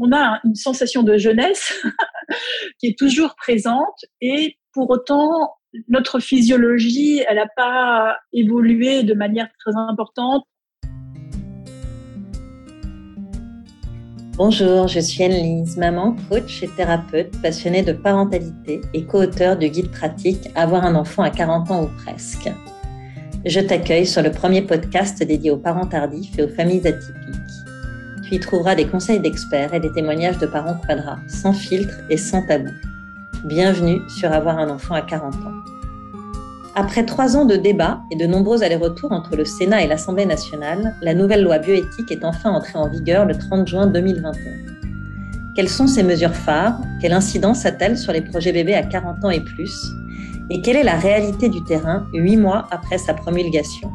on a une sensation de jeunesse qui est toujours présente et pour autant, notre physiologie, elle n'a pas évolué de manière très importante. Bonjour, je suis Anne-Lise, maman, coach et thérapeute passionnée de parentalité et co-auteur du guide pratique Avoir un enfant à 40 ans ou presque. Je t'accueille sur le premier podcast dédié aux parents tardifs et aux familles atypiques tu y trouveras des conseils d'experts et des témoignages de parents quadras, sans filtre et sans tabou. Bienvenue sur Avoir un enfant à 40 ans. Après trois ans de débats et de nombreux allers-retours entre le Sénat et l'Assemblée nationale, la nouvelle loi bioéthique est enfin entrée en vigueur le 30 juin 2021. Quelles sont ces mesures phares? Quelle incidence a-t-elle sur les projets bébés à 40 ans et plus? Et quelle est la réalité du terrain huit mois après sa promulgation?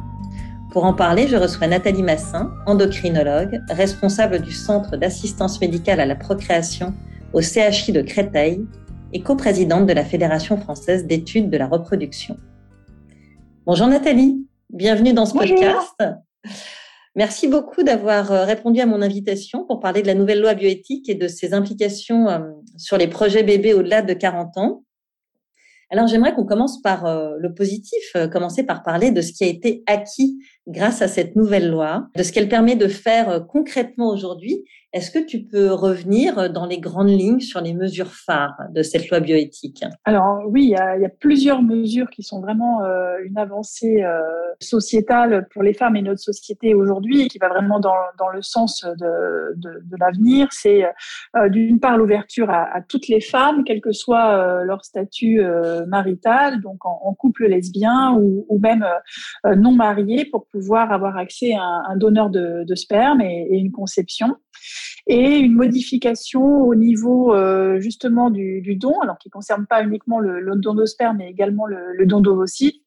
Pour en parler, je reçois Nathalie Massin, endocrinologue, responsable du Centre d'assistance médicale à la procréation au CHI de Créteil et coprésidente de la Fédération française d'études de la reproduction. Bonjour Nathalie, bienvenue dans ce podcast. Merci beaucoup d'avoir euh, répondu à mon invitation pour parler de la nouvelle loi bioéthique et de ses implications euh, sur les projets bébés au-delà de 40 ans. Alors j'aimerais qu'on commence par euh, le positif, commencer par parler de ce qui a été acquis grâce à cette nouvelle loi, de ce qu'elle permet de faire euh, concrètement aujourd'hui. Est-ce que tu peux revenir dans les grandes lignes sur les mesures phares de cette loi bioéthique? Alors oui, il y, a, plusieurs mesures qui sont vraiment une avancée sociétale pour les femmes et notre société aujourd'hui et qui va vraiment dans, le sens de, l'avenir. C'est d'une part l'ouverture à, toutes les femmes, quel que soit leur statut marital, donc en, couple lesbien ou, même euh, non marié, pour pouvoir avoir accès à un, donneur de, sperme et, une conception et une modification au niveau euh, justement du, don, alors qui concerne pas uniquement le, don de sperme, mais également le, don d'ovocytes,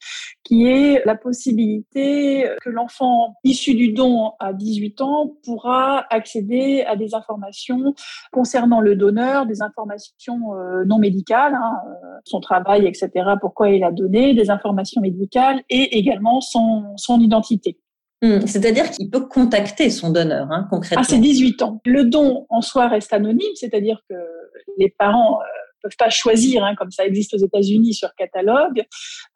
qui est la possibilité que l'enfant issu du don à 18 ans pourra accéder à des informations concernant le donneur, des informations euh, non médicales, hein, euh, son travail, etc., pourquoi il a donné, des informations médicales et également son, son identité. Hmm, c'est-à-dire qu'il peut contacter son donneur, hein, concrètement. À ses 18 ans. Le don en soi reste anonyme, c'est-à-dire que les parents euh, peuvent pas choisir, hein, comme ça existe aux États-Unis sur catalogue.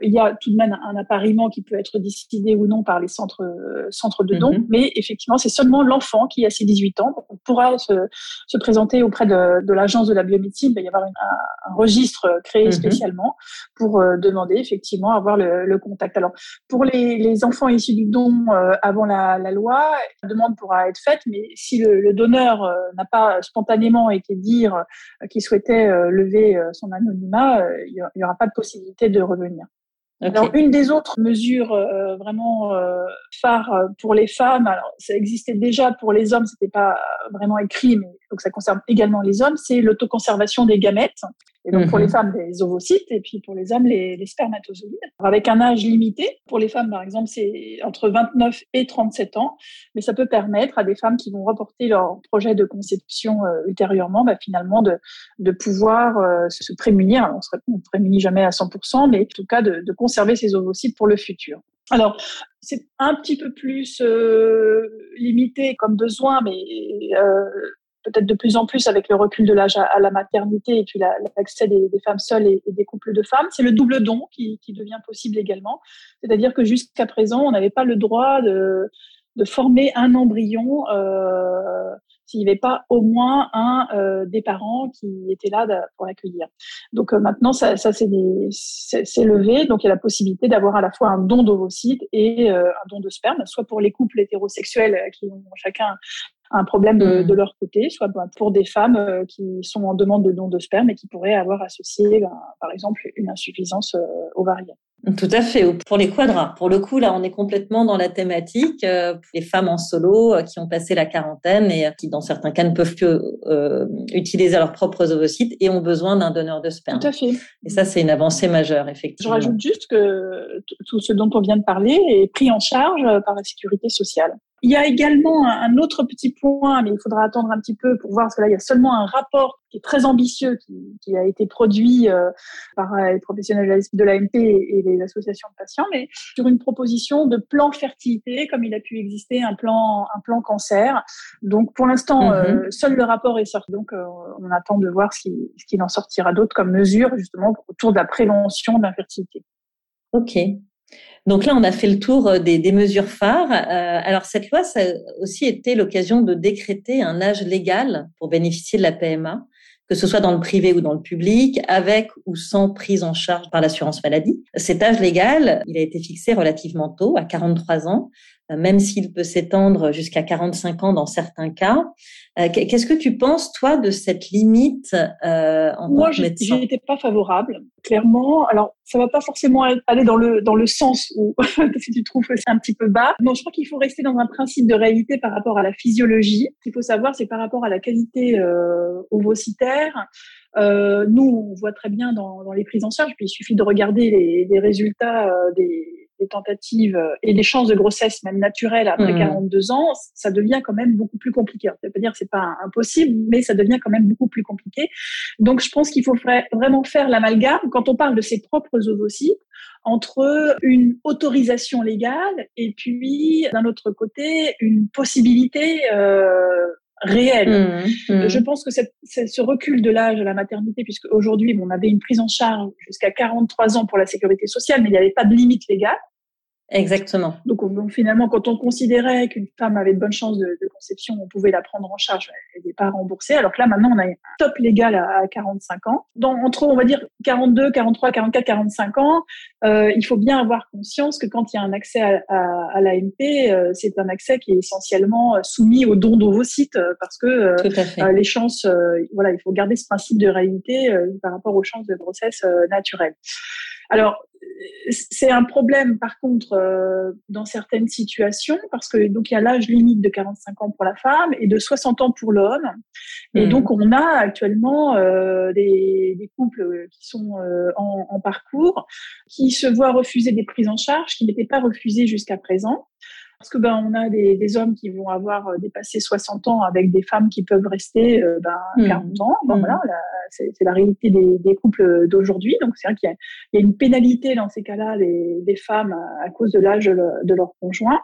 Il y a tout de même un appariement qui peut être décidé ou non par les centres, centres de dons, mhm. mais effectivement, c'est seulement l'enfant qui, a ses 18 ans, pourra se, se présenter auprès de, de l'agence de la biomédecine. Il va y avoir un, registre créé mhm. spécialement pour euh, demander effectivement avoir le, le, contact. Alors, pour les, les enfants issus du don euh, avant la, la, loi, la demande pourra être faite, mais si le, le donneur euh, n'a pas spontanément été dire qu'il souhaitait lever euh, son anonymat, euh, il n'y aura pas de possibilité de revenir. Alors, une des autres mesures euh, vraiment phares pour les femmes, alors ça existait déjà pour les hommes, c'était pas vraiment écrit, mais donc ça concerne également les hommes, c'est l'autoconservation des gamètes. Et donc, pour les mhm. femmes, des ovocytes, et puis pour les hommes, les, les spermatozoïdes. avec un âge limité. Pour les femmes, par exemple, c'est entre 29 et 37 ans. Mais ça peut permettre à des femmes qui vont reporter leur projet de conception euh, ultérieurement, bah, finalement, de, de pouvoir euh, se prémunir. on ne prémunit jamais à 100%, mais en tout cas, de, de conserver ces ovocytes pour le futur. Alors, c'est un petit peu plus euh, limité comme besoin, mais euh, peut-être de plus en plus avec le recul de l'âge à, la maternité et puis l'accès des, femmes seules et, des couples de femmes. C'est le double don qui, devient possible également. C'est-à-dire que jusqu'à présent, on n'avait pas le droit de, former un embryon euh, s'il n'y avait pas au moins un euh, des parents qui était là pour l'accueillir. Donc euh, maintenant, ça, ça c'est levé. Donc il y a la possibilité d'avoir à la fois un don d'ovocytes et un don de sperme, soit pour les couples hétérosexuels qui ont chacun un problème de, mmh. leur côté, soit ben, pour des femmes euh, qui sont en demande de don de sperme et qui pourraient avoir associé, ben, par exemple, une insuffisance euh, ovarienne. Tout à fait. Pour les quadras, pour le coup, là, on est complètement dans la thématique. Euh, les femmes en solo qui ont passé la quarantaine et qui, dans certains cas, ne peuvent plus utiliser leurs propres ovocytes et ont besoin d'un donneur de sperme. Tout à fait. Et ça, c'est une avancée majeure, effectivement. Je rajoute juste que tout ce dont on vient de parler est pris en charge par la sécurité sociale Il y a également un autre petit point, mais il faudra attendre un petit peu pour voir, parce que là, il y a seulement un rapport qui est très ambitieux, qui, a été produit euh, par euh, les professionnels de l'AMP et les associations de patients, mais sur une proposition de plan fertilité, comme il a pu exister un plan, un plan cancer. Donc, pour l'instant, mm-hmm. seul le rapport est sorti. Donc, on attend de voir ce qu'il en sortira d'autres comme mesures, justement, autour de la prévention de l'infertilité. OK. Donc là, on a fait le tour euh, des, mesures phares. Euh, alors cette loi, ça a aussi été l'occasion de décréter un âge légal pour bénéficier de la PMA, que ce soit dans le privé ou dans le public, avec ou sans prise en charge par l'assurance maladie. Cet âge légal, il a été fixé relativement tôt, à 43 ans, même s'il peut s'étendre jusqu'à 45 ans dans certains cas. Euh, qu'est-ce que tu penses, toi, de cette limite euh, en Moi, tant que médecin? Moi, pas favorable, clairement. Alors, ça va pas forcément aller dans le dans le sens où si tu trouves que c'est un petit peu bas. Non, je crois qu'il faut rester dans un principe de réalité par rapport à la physiologie. Ce qu'il faut savoir, c'est par rapport à la qualité euh, ovocitaire. Euh, nous, on voit très bien dans, dans, les prises en charge, puis il suffit de regarder les, les résultats euh, des des tentatives euh, et des chances de grossesse même naturelles après 42 mmh. ans, ça devient quand même beaucoup plus compliqué. Ça veut dire que c'est pas impossible, mais ça devient quand même beaucoup plus compliqué. Donc je pense qu'il faut vraiment faire l'amalgame quand on parle de ses propres ovocytes entre une autorisation légale et puis d'un autre côté une possibilité euh, réelle. Mmh, mmh. Je pense que cette, ce recul de l'âge à la maternité, puisque aujourd'hui, on avait une prise en charge jusqu'à 43 ans pour la sécurité sociale, mais il n'y avait pas de limite légale. Exactement. Donc, finalement, quand on considérait qu'une femme avait de bonnes chances de, conception, on pouvait la prendre en charge et n'est pas remboursée. Alors que là, maintenant, on a un top légal à, 45 ans. Dans, entre, on va dire, 42, 43, 44, 45 ans, euh, il faut bien avoir conscience que quand il y a un accès à, à, l'AMP, euh, c'est un accès qui est essentiellement soumis aux dons d'ovocytes euh, parce que euh, les chances, voilà, il faut garder ce principe de réalité par rapport aux chances de grossesse naturelle. Alors, c'est un problème par contre euh, dans certaines situations parce que donc il y a l'âge limite de 45 ans pour la femme et de 60 ans pour l'homme et mmh. donc on a actuellement euh, des, des, couples qui sont euh, en, en, parcours qui se voient refuser des prises en charge qui n'étaient pas refusées jusqu'à présent parce que ben on a des, des, hommes qui vont avoir euh, dépassé 60 ans avec des femmes qui peuvent rester euh, ben, 40 mmh. ans. Bon, mmh. voilà, c'est la réalité des, des couples d'aujourd'hui. Donc c'est vrai qu'il y, y, a une pénalité dans ces cas-là des, femmes à, cause de l'âge de leur conjoint.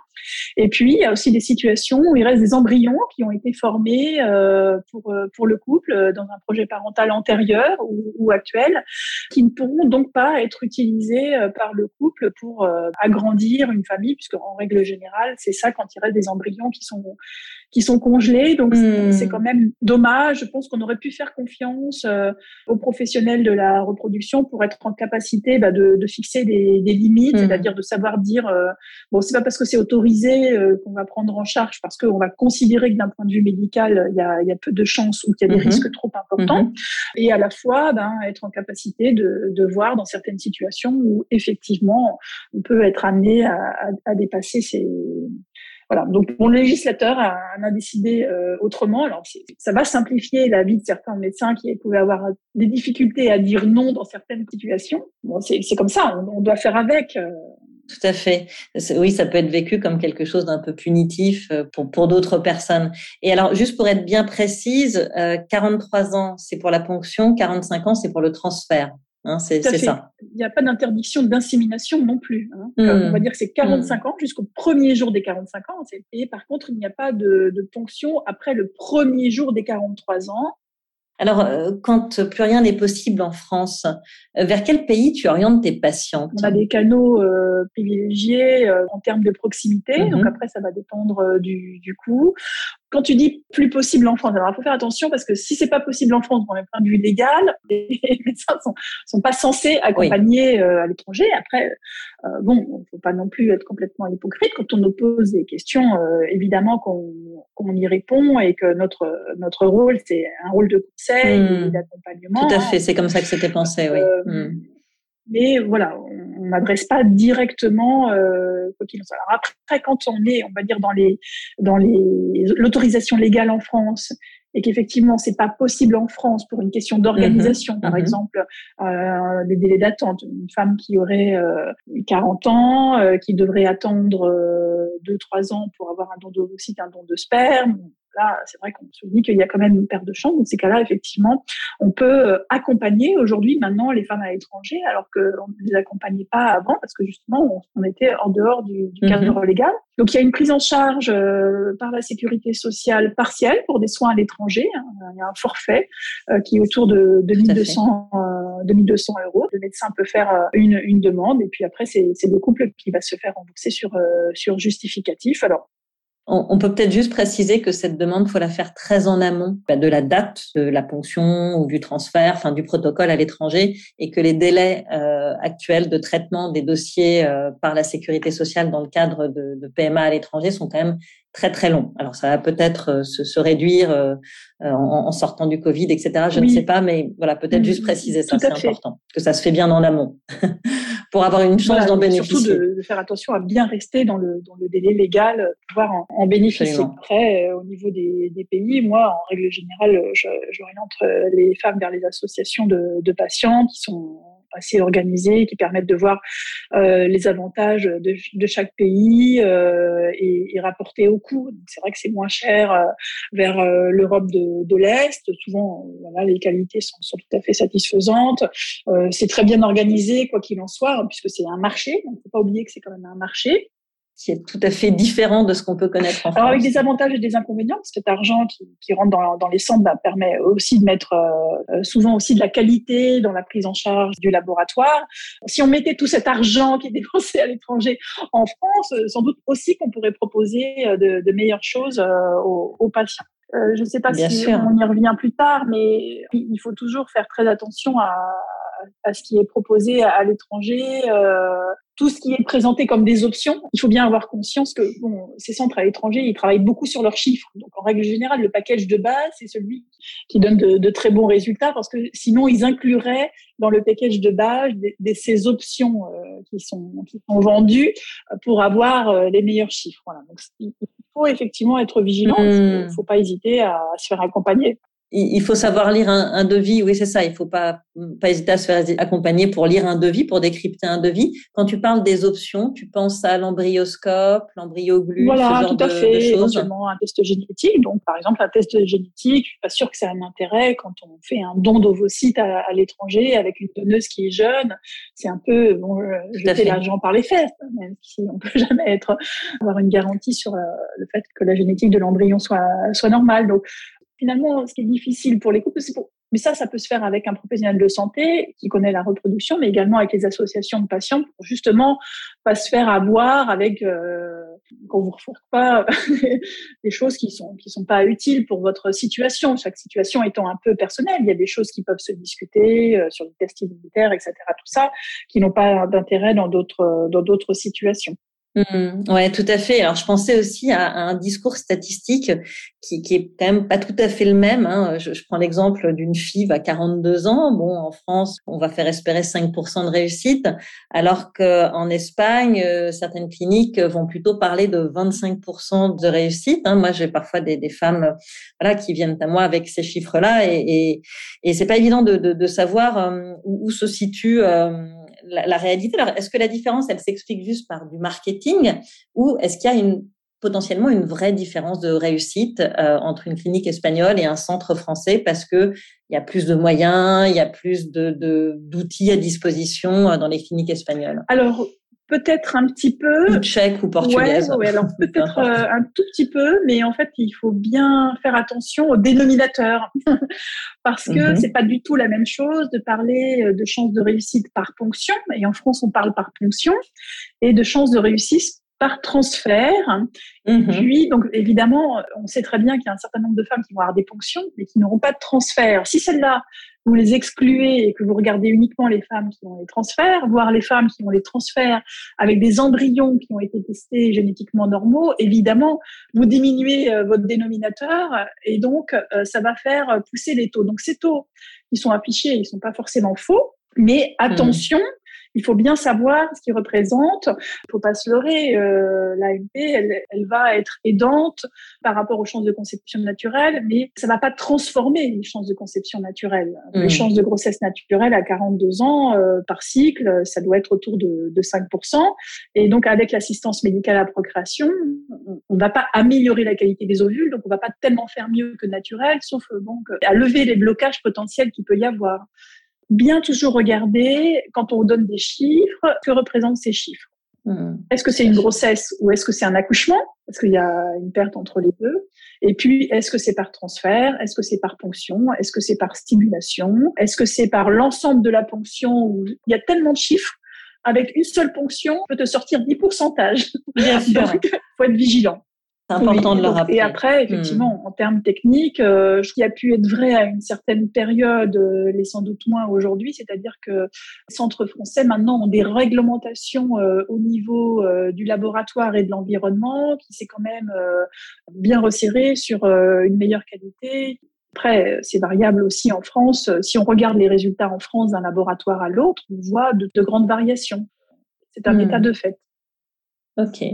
Et puis il y a aussi des situations où il reste des embryons qui ont été formés euh, pour pour le couple dans un projet parental antérieur ou, ou, actuel, qui ne pourront donc pas être utilisés par le couple pour agrandir une famille, puisque en règle générale c'est ça quand il reste des embryons qui sont qui sont congelés. Donc hmm. c'est quand même dommage. Je pense qu'on aurait pu faire confiance euh, aux professionnels de la reproduction pour être en capacité bah, de, de, fixer des, des limites, hmm. c'est-à-dire de savoir dire euh, bon c'est pas parce que c'est autorisé euh, qu'on va prendre en charge, parce qu'on va considérer que d'un point de vue médical il y a, y a, peu de chances ou qu'il y a des hmm. risques trop importants, et à la fois ben, être en capacité de, de, voir dans certaines situations où effectivement on peut être amené à, à, à dépasser ces voilà. Donc, mon législateur a, a décidé euh, autrement. Alors, ça va simplifier la vie de certains médecins qui pouvaient avoir des difficultés à dire non dans certaines situations. C'est comme ça. On, doit faire avec. Euh. Tout à fait. Oui, ça peut être vécu comme quelque chose d'un peu punitif euh, pour d'autres personnes. Et alors, juste pour être bien précise, 43 ans, c'est pour la ponction, 45 ans, c'est pour le transfert. Hein, c'est ça. Il n'y a pas d'interdiction d'insémination non plus. Hein. Hmm. On va dire que c'est 45 hmm. ans jusqu'au premier jour des 45 ans. Et par contre, il n'y a pas de, de, ponction après le premier jour des 43 ans. Alors, euh, quand plus rien n'est possible en France, euh, vers quel pays tu orientes tes patientes? On a des canaux euh, privilégiés en termes de proximité, mm-hmm. donc après ça va dépendre du, du coût. Quand tu dis plus possible en France, alors il faut faire attention parce que si c'est pas possible en France, d'un point de vue légal, les médecins sont, sont pas censés accompagner à l'étranger. Après, euh, bon, faut pas non plus être complètement hypocrite quand on nous pose des questions. évidemment qu'on qu'on y répond et que notre notre rôle c'est un rôle de conseil et mmh. d'accompagnement. Tout à fait, c'est comme ça que c'était pensé, oui. Euh, mmh. Mais voilà, on n'adresse pas directement euh, quoi qu'il en soit. Alors après, quand on est, on va dire dans les dans les l'autorisation légale en France et qu'effectivement c'est pas possible en France pour une question d'organisation, mmh par exemple, euh, des délais d'attente, une femme qui aurait euh, 40 ans, euh, qui devrait attendre deux, trois ans pour avoir un don d'ovocytes, un don de sperme. Là, c'est vrai qu'on se dit qu'il y a quand même une perte de chance. Dans ces cas-là, effectivement, on peut euh, accompagner aujourd'hui, maintenant, les femmes à l'étranger, alors qu'on ne les accompagnait pas avant, parce que justement, on, était en dehors du, du cadre mhm. légal. Donc, il y a une prise en charge euh, par la sécurité sociale partielle pour des soins à l'étranger. Hein. Il y a un forfait euh, qui est autour de 2200, 2200 euros. Le médecin peut faire une, une demande, et puis après, c'est le couple qui va se faire rembourser sur, sur justificatif. Alors, on, peut peut-être juste préciser que cette demande, faut la faire très en amont bah, de la date de la ponction ou du transfert, enfin du protocole à l'étranger, et que les délais euh, actuels de traitement des dossiers euh, par la sécurité sociale dans le cadre de, de PMA à l'étranger sont quand même très très long. Alors ça va peut-être euh, se, se, réduire euh, en, en, sortant du Covid, etc. Je ne sais pas, mais voilà, peut-être juste préciser ça, c'est important, que ça se fait bien en amont pour avoir une chance d'en bénéficier. Surtout de, de, faire attention à bien rester dans le, dans le délai légal, pouvoir en, en bénéficier. Après, au niveau des, des, pays, moi, en règle générale, j'oriente les femmes vers les associations de, de patients qui sont assez organisés qui permettent de voir euh, les avantages de, de chaque pays euh, et, et, rapporter au coût. C'est vrai que c'est moins cher euh, vers euh, l'Europe de, de l'Est. Souvent, voilà, les qualités sont, sont, tout à fait satisfaisantes. c'est très bien organisé, quoi qu'il en soit, hein, puisque c'est un marché. Il ne faut pas oublier que c'est quand même un marché qui est tout à fait différent de ce qu'on peut connaître en France. Alors avec des avantages et des inconvénients, parce que cet argent qui, qui rentre dans, dans, les centres bah, permet aussi de mettre euh, euh, souvent aussi de la qualité dans la prise en charge du laboratoire. Si on mettait tout cet argent qui est dépensé à l'étranger en France, euh, sans doute aussi qu'on pourrait proposer de, de, meilleures choses aux, aux patients. Euh, je ne sais pas si on y revient plus tard, mais il faut toujours faire très attention à, à ce qui est proposé à, l'étranger, euh, tout ce qui est présenté comme des options. Il faut bien avoir conscience que bon, ces centres à l'étranger, ils travaillent beaucoup sur leurs chiffres. Donc en règle générale, le package de base, c'est celui qui donne de, de, très bons résultats parce que sinon, ils incluraient dans le package de base des, ces options euh, qui, sont, qui sont vendues pour avoir euh, les meilleurs chiffres. Voilà. Donc, il faut effectivement être vigilant. Il ne mmh. faut pas hésiter à se faire accompagner il faut savoir lire un, un devis. Oui, c'est ça. Il faut pas pas hésiter à se faire accompagner pour lire un devis, pour décrypter un devis. Quand tu parles des options, tu penses à l'embryoscope, l'embryoglu, voilà, ce genre tout à fait. Éventuellement un test génétique. Donc, par exemple, un test génétique. Je suis pas sûre que c'est un intérêt quand on fait un don d'ovocytes à, à l'étranger avec une donneuse qui est jeune. C'est un peu bon, jeter l'argent par les fesses, hein, même si on peut jamais être avoir une garantie sur euh, le fait que la génétique de l'embryon soit soit normale. Donc, finalement, ce qui est difficile pour les couples, c'est pour mais ça, ça peut se faire avec un professionnel de santé qui connaît la reproduction, mais également avec les associations de patients pour justement pas se faire avoir avec euh, qu'on vous refourque pas des choses qui sont qui sont pas utiles pour votre situation. Chaque situation étant un peu personnelle, il y a des choses qui peuvent se discuter euh, sur les tests immunitaires, etc. Tout ça qui n'ont pas d'intérêt dans d'autres dans d'autres situations. Mmh, ouais, tout à fait. Alors, je pensais aussi à, un discours statistique qui, qui est quand même pas tout à fait le même. Hein. Je, je, prends l'exemple d'une fille à 42 ans. Bon, en France, on va faire espérer 5% de réussite, alors qu'en Espagne, euh, certaines cliniques vont plutôt parler de 25% de réussite. Hein. Moi, j'ai parfois des, des, femmes, voilà, qui viennent à moi avec ces chiffres-là, et, et, et c'est pas évident de, de, de savoir euh, où, où, se situe. Euh, la, réalité. Alors, est-ce que la différence, elle s'explique juste par du marketing ou est-ce qu'il y a une, potentiellement une vraie différence de réussite euh, entre une clinique espagnole et un centre français parce que il y a plus de moyens, il y a plus de d'outils à disposition euh, dans les cliniques espagnoles? Peut-être un petit peu. Tchèque ou portugaise. Ouais, alors peut-être euh, un tout petit peu, mais en fait, il faut bien faire attention au dénominateur. Parce que mm c'est pas du tout la même chose de parler euh, de chances de réussite par ponction, et en France, on parle par ponction, et de chances de réussite par transfert. Mhm. Puis, donc, évidemment, on sait très bien qu'il y a un certain nombre de femmes qui vont avoir des ponctions, mais qui n'auront pas de transfert. Si celles-là, vous les excluez et que vous regardez uniquement les femmes qui ont les transferts, voire les femmes qui ont les transferts avec des embryons qui ont été testés génétiquement normaux, évidemment, vous diminuez euh, votre dénominateur et donc, euh, ça va faire pousser les taux. Donc, ces taux, ils sont affichés, ils sont pas forcément faux, mais attention, il faut bien savoir ce qu'il représente. Il faut pas se leurrer. Euh, L'AMP, elle, elle, va être aidante par rapport aux chances de conception naturelle, mais ça va pas transformer les chances de conception naturelle. Les mmh. chances de grossesse naturelle à 42 ans euh, par cycle, ça doit être autour de, de 5%. Et donc, avec l'assistance médicale à procréation, on ne va pas améliorer la qualité des ovules, donc on va pas tellement faire mieux que naturel, sauf euh, donc à lever les blocages potentiels qu'il peut y avoir bien toujours regarder, quand on donne des chiffres, que représentent ces chiffres. Hmm. Est-ce que c'est une grossesse ou est-ce que c'est un accouchement? Est-ce qu'il y a une perte entre les deux? Et puis, est-ce que c'est par transfert? Est-ce que c'est par ponction? Est-ce que c'est par stimulation? Est-ce que c'est par l'ensemble de la ponction Il y a tellement de chiffres. Avec une seule ponction, on peut te sortir 10 pourcentages. Bien sûr. Donc, faut être vigilant. C'est important de le rappeler. Et après, effectivement, hmm. en termes techniques, euh, ce qui a pu être vrai à une certaine période, euh, l'est sans doute moins aujourd'hui, c'est-à-dire que les centres français maintenant ont des réglementations euh, au niveau euh, du laboratoire et de l'environnement qui s'est quand même bien resserré sur une meilleure qualité. Après, c'est variable aussi en France. Si on regarde les résultats en France d'un laboratoire à l'autre, on voit de, de, grandes variations. C'est un hmm. état de fait. Ok.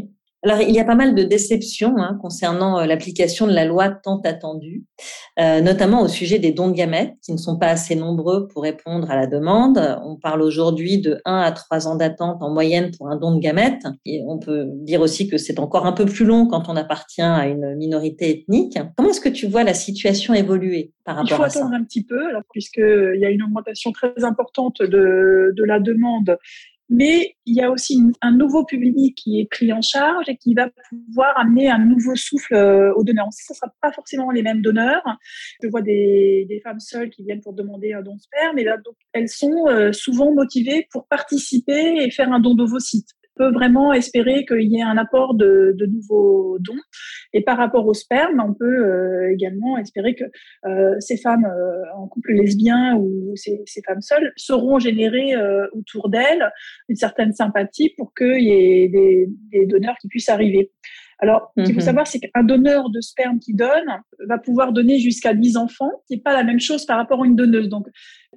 Alors, il y a pas mal de déceptions hein, concernant euh, l'application de la loi tant attendue, euh, notamment au sujet des dons de gamètes, qui ne sont pas assez nombreux pour répondre à la demande. On parle aujourd'hui de 1 à 3 ans d'attente en moyenne pour un don de gamètes. Et on peut dire aussi que c'est encore un peu plus long quand on appartient à une minorité ethnique. Comment est-ce que tu vois la situation évoluer par rapport à ça? Il faut attendre un petit peu, puisqu'il y a une augmentation très importante de, de la demande mais il y a aussi un nouveau public qui est pris en charge et qui va pouvoir amener un nouveau souffle euh, aux donneurs. Ce ne sera pas forcément les mêmes donneurs. Je vois des, femmes seules qui viennent pour demander un don de sperme, mais là, elles sont euh, souvent motivées pour participer et faire un don d'ovocytes peut vraiment espérer qu'il y ait un apport de, de, nouveaux dons. Et par rapport au sperme, on peut euh, également espérer que euh, ces femmes euh, en couple lesbien ou ces, ces femmes seules sauront générer autour d'elles une certaine sympathie pour qu'il y ait des, des donneurs qui puissent arriver. Alors, ce qu'il faut mhm. savoir, c'est qu'un donneur de sperme qui donne va pouvoir donner jusqu'à 10 enfants, ce n'est pas la même chose par rapport à une donneuse. Donc,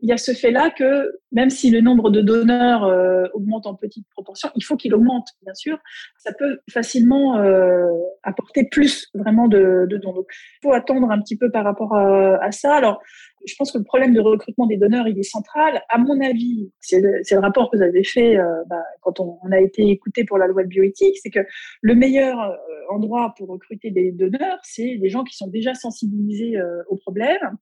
il y a ce fait-là que même si le nombre de donneurs euh, augmente en petite proportion, il faut qu'il augmente, bien sûr. Ça peut facilement euh, apporter plus vraiment de, de dons. Donc, il faut attendre un petit peu par rapport à, à ça. Alors, je pense que le problème de recrutement des donneurs, il est central. À mon avis, c'est le, le, rapport que vous avez fait euh, bah, quand on, on, a été écouté pour la loi de bioéthique, c'est que le meilleur euh, endroit pour recruter des donneurs, c'est des gens qui sont déjà sensibilisés euh, au problème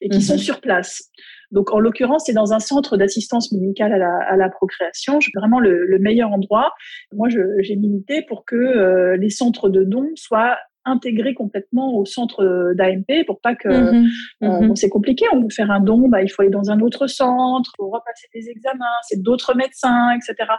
et qui mmh sont sur place. Donc, en l'occurrence, c'est dans un centre d'assistance médicale à la, à la procréation. Vraiment le, le, meilleur endroit. Moi, j'ai milité pour que euh, les centres de dons soient intégrer complètement au centre euh, d'AMP pour pas que mmh euh, mmh c'est compliqué on veut faire un don bah, il faut aller dans un autre centre faut repasser des examens c'est d'autres médecins etc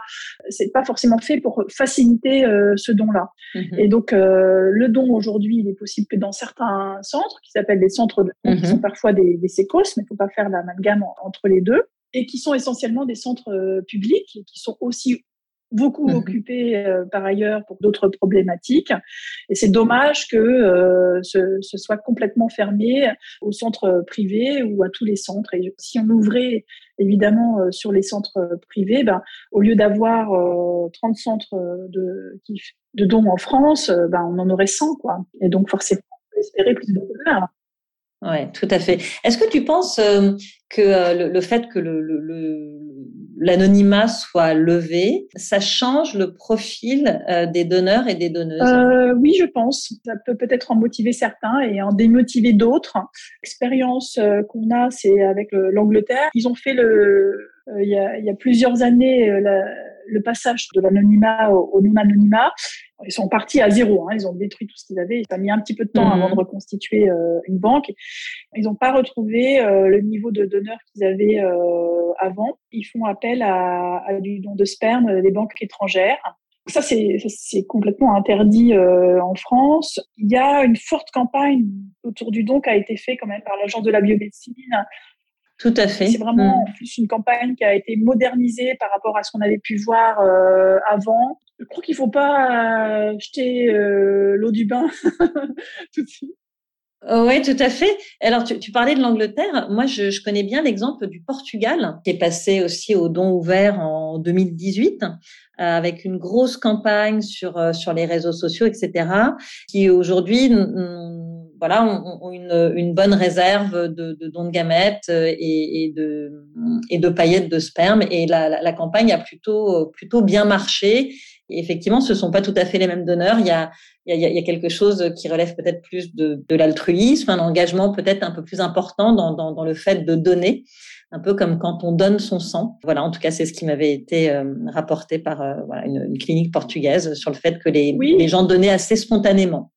c'est pas forcément fait pour faciliter euh, ce don là mmh et donc euh, le don aujourd'hui il est possible que dans certains centres qui s'appellent des centres de qui sont parfois des, des sécos mais il faut pas faire l'amalgame entre les deux et qui sont essentiellement des centres publics qui sont aussi beaucoup mmh occupés euh, par ailleurs pour d'autres problématiques. Et c'est dommage que euh, ce, ce, soit complètement fermé aux centres privés ou à tous les centres. Et si on ouvrait évidemment euh, sur les centres privés, ben, au lieu d'avoir 30 centres de, de dons en France, ben, on en aurait 100. Quoi. Et donc forcément, on peut espérer plus de donneurs. Oui, tout à fait. Est-ce que tu penses que le, le, fait que l'anonymat soit levé, ça change le profil euh, des donneurs et des donneuses? Euh, Oui, je pense. Ça peut peut-être en motiver certains et en démotiver d'autres. L'expérience euh, qu'on a, c'est avec l'Angleterre. Ils ont fait le, il y, a, plusieurs années le passage de l'anonymat au, non-anonymat. Ils sont partis à zéro. Hein. Ils ont détruit tout ce qu'ils avaient. Ça a mis un petit peu de temps avant mhm. de reconstituer euh, une banque. Ils n'ont pas retrouvé euh, le niveau de donneurs qu'ils avaient euh, avant. Ils font appel à, à, du don de sperme des banques étrangères. Ça, c'est complètement interdit en France. Il y a une forte campagne autour du don qui a été fait quand même par l'Agence de la biomédecine tout à fait. C'est vraiment mm. plus une campagne qui a été modernisée par rapport à ce qu'on avait pu voir euh, avant. Je crois qu'il ne faut pas euh, jeter euh, l'eau du bain tout de suite. Oh, oui, tout à fait. Alors, tu, parlais de l'Angleterre. Moi, je, connais bien l'exemple du Portugal, qui est passé aussi au don ouvert en 2018, euh, avec une grosse campagne sur, euh, sur les réseaux sociaux, etc., qui aujourd'hui voilà, ont, une, une, bonne réserve de, de dons de gamètes euh, et, et, de, et de paillettes de sperme. Et la, la, campagne a plutôt, plutôt bien marché. Et effectivement, ce ne sont pas tout à fait les mêmes donneurs. Il y a, il y a, il y a quelque chose qui relève peut-être plus de, de l'altruisme, un engagement peut-être un peu plus important dans, dans, dans, le fait de donner, un peu comme quand on donne son sang. Voilà, en tout cas, c'est ce qui m'avait été euh, rapporté par euh, voilà, une, une, clinique portugaise sur le fait que les, les gens donnaient assez spontanément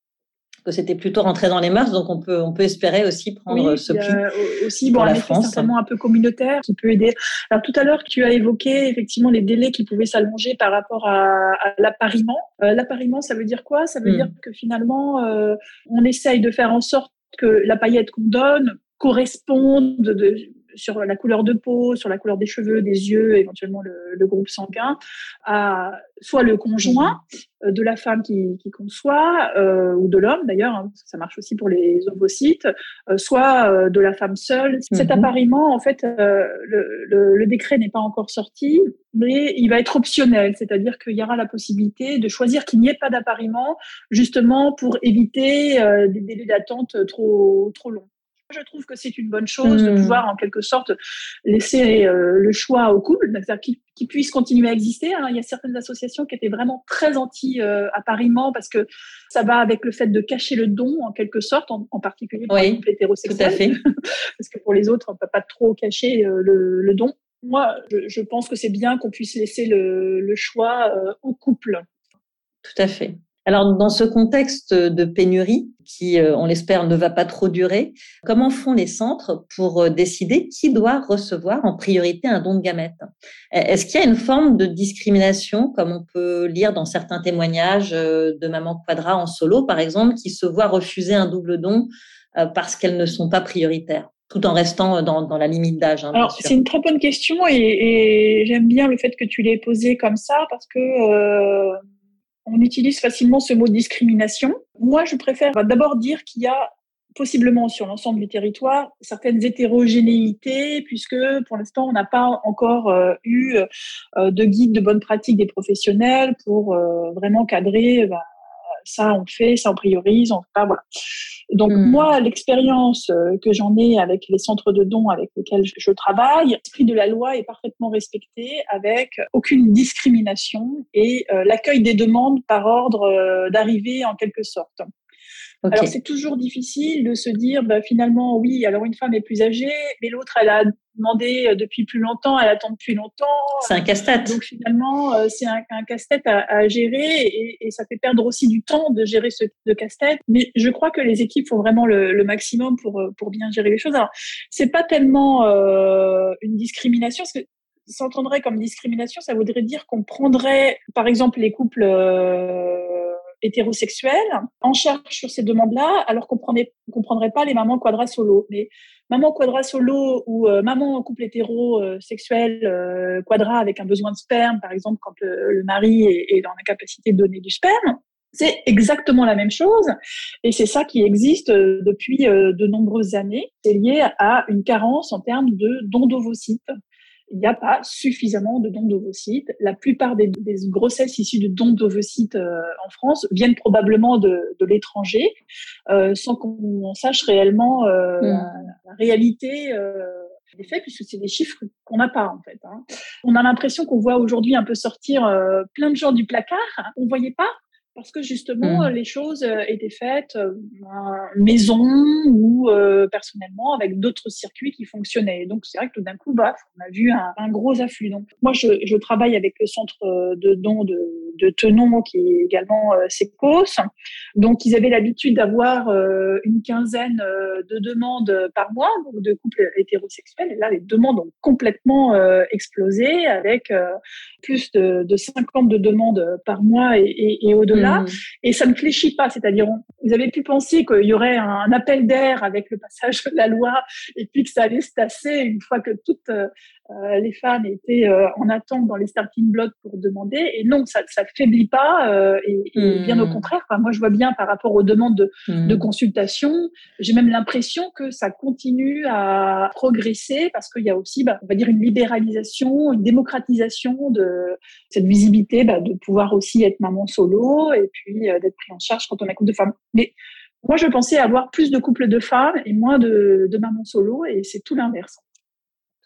que c'était plutôt rentré dans les mœurs, donc on peut on peut espérer aussi prendre ce pli aussi bon, la France. certainement un peu communautaire qui peut aider. Alors tout à l'heure tu as évoqué effectivement les délais qui pouvaient s'allonger par rapport à, à l'appariement. Euh, l'appariement, ça veut dire quoi? Ça veut hmm. dire que finalement euh, on essaye de faire en sorte que la paillette qu'on donne corresponde de, sur la couleur de peau, sur la couleur des cheveux, des yeux, éventuellement le, groupe sanguin, à soit le conjoint euh, de la femme qui, conçoit, euh, ou de l'homme d'ailleurs, hein, ça marche aussi pour les ovocytes, euh, soit de la femme seule. Cet mhm. appariement, en fait, le, décret n'est pas encore sorti, mais il va être optionnel, c'est-à-dire qu'il y aura la possibilité de choisir qu'il n'y ait pas d'appariement, justement pour éviter des délais d'attente trop, trop longs. Je trouve que c'est une bonne chose de hmm. pouvoir en quelque sorte laisser euh, le choix au couple, c'est-à-dire qu'ils puissent continuer à exister. Hein. Il y a certaines associations qui étaient vraiment très anti-appariement parce que ça va avec le fait de cacher le don en quelque sorte, en, particulier pour les couples hétérosexuels. parce que pour les autres, on ne peut pas trop cacher euh, le, don. Moi, je, pense que c'est bien qu'on puisse laisser le, choix euh, au couple. Tout à fait. Alors, dans ce contexte de pénurie, qui, euh, on l'espère, ne va pas trop durer, comment font les centres pour euh, décider qui doit recevoir en priorité un don de gamètes? Est-ce qu'il y a une forme de discrimination, comme on peut lire dans certains témoignages euh, de maman Quadra en solo, par exemple, qui se voient refuser un double don parce qu'elles ne sont pas prioritaires tout en restant dans, la limite d'âge. Hein, Alors, c'est une très bonne question et, j'aime bien le fait que tu l'aies posée comme ça parce que on utilise facilement ce mot discrimination. Moi, je préfère d'abord dire qu'il y a possiblement sur l'ensemble du territoire certaines hétérogénéités puisque pour l'instant on n'a pas encore euh, eu euh, de guide de bonne pratique des professionnels pour euh, vraiment cadrer bah, ça on fait, ça on priorise, on pas voilà. Donc hmm. moi, l'expérience euh, que j'en ai avec les centres de dons avec lesquels je, travaille, l'esprit de la loi est parfaitement respecté avec aucune discrimination et euh, l'accueil des demandes par ordre euh, d'arrivée en quelque sorte. Alors c'est toujours difficile de se dire bah, finalement oui alors une femme est plus âgée mais l'autre elle a demandé euh, depuis plus longtemps elle attend depuis longtemps. C'est un casse-tête. Donc finalement euh, c'est un, casse-tête à, gérer et, ça fait perdre aussi du temps de gérer ce de casse-tête. Mais je crois que les équipes font vraiment le, maximum pour euh, pour bien gérer les choses. Alors c'est pas tellement une discrimination parce que s'entendrait comme discrimination, ça voudrait dire qu'on prendrait, par exemple, les couples hétérosexuels en charge sur ces demandes-là, alors qu'on ne comprendrait pas les mamans quadra solo. Mais maman quadra solo ou euh, maman en couple hétérosexuel euh, quadra avec un besoin de sperme, par exemple, quand le, mari est, dans la capacité de donner du sperme, c'est exactement la même chose et c'est ça qui existe euh, depuis de nombreuses années. C'est lié à une carence en termes de dons d'ovocytes il n'y a pas suffisamment de dons d'ovocytes. La plupart des, grossesses issues de dons d'ovocytes euh, en France viennent probablement de, de l'étranger, euh, sans qu'on sache réellement euh, hmm. la, réalité des faits, puisque c'est des chiffres qu'on n'a pas en fait. Hein. On a l'impression qu'on voit aujourd'hui un peu sortir plein de gens du placard. On ne voyait pas parce que justement mmh. les choses euh, étaient faites euh, maison ou euh, personnellement avec d'autres circuits qui fonctionnaient. donc c'est vrai que tout d'un coup, bah, on a vu un, gros afflux. Donc moi, je, je, travaille avec le centre de dons de, de Tenon qui est également euh, Secos. Donc ils avaient l'habitude d'avoir une quinzaine de demandes par mois, donc de couples hétérosexuels. Et là, les demandes ont complètement explosé avec plus de, de 50 de demandes par mois et, et, et au-delà. Mm. et ça ne fléchit pas. C'est-à-dire, vous avez pu penser qu'il y aurait un appel d'air avec le passage de la loi et puis que ça allait se tasser une fois que toutes euh, les femmes étaient euh, en attente dans les starting blocks pour demander. Et non, ça, ça faiblit pas euh, et, bien au mmh. contraire. moi, je vois bien par rapport aux demandes de, mmh. consultation, j'ai même l'impression que ça continue à progresser parce qu'il y a aussi, bah, on va dire, une libéralisation, une démocratisation de cette visibilité, bah, de pouvoir aussi être maman solo et puis euh, d'être pris en charge quand on a couple de femmes. Mais moi, je pensais avoir plus de couples de femmes et moins de, de mamans solo, et c'est tout l'inverse.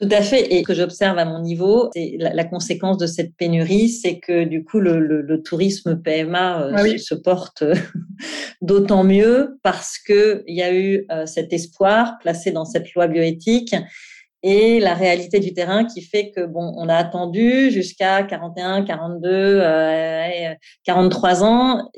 Tout à fait. Et ce que j'observe à mon niveau, c'est la, conséquence de cette pénurie, c'est que du coup, le, tourisme PMA euh, ah se, porte d'autant mieux parce que il y a eu euh, cet espoir placé dans cette loi bioéthique et la réalité du terrain qui fait que bon, on a attendu jusqu'à 41, 42, 43 ans.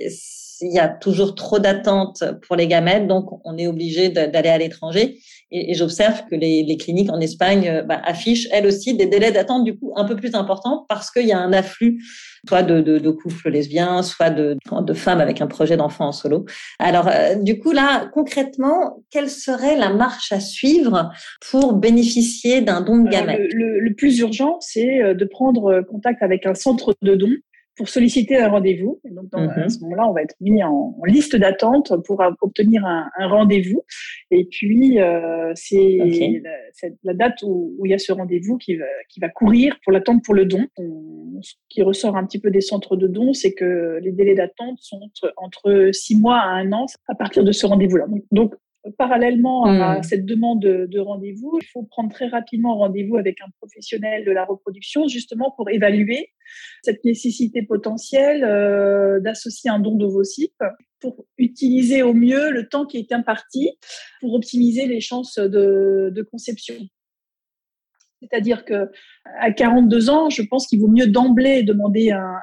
Il y a toujours trop d'attentes pour les gamètes, donc on est obligé d'aller à l'étranger. Et, j'observe que les, cliniques en Espagne euh, bah, affichent elles aussi des délais d'attente du coup un peu plus importants parce qu'il y a un afflux soit de, de, couples lesbiens, soit de, de femmes avec un projet d'enfant en solo. Alors euh, du coup là, concrètement, quelle serait la marche à suivre pour bénéficier d'un don de gamètes? le, plus urgent, c'est euh, de prendre contact avec un centre de dons pour solliciter un rendez-vous. donc, dans, à mhm. ce moment-là, on va être mis en, liste d'attente pour obtenir un, rendez-vous. Et puis, euh, c'est la, date où, il y a ce rendez-vous qui va, qui va courir pour l'attente pour le don. ce qui ressort un petit peu des centres de dons, c'est que les délais d'attente sont entre, six mois à un an à partir de ce rendez-vous-là. Donc, parallèlement à hmm. cette demande de, rendez-vous, il faut prendre très rapidement rendez-vous avec un professionnel de la reproduction, justement pour évaluer cette nécessité potentielle euh, d'associer un don d'ovocytes pour utiliser au mieux le temps qui est imparti pour optimiser les chances de, de conception. C'est-à-dire que à 42 ans, je pense qu'il vaut mieux d'emblée demander un,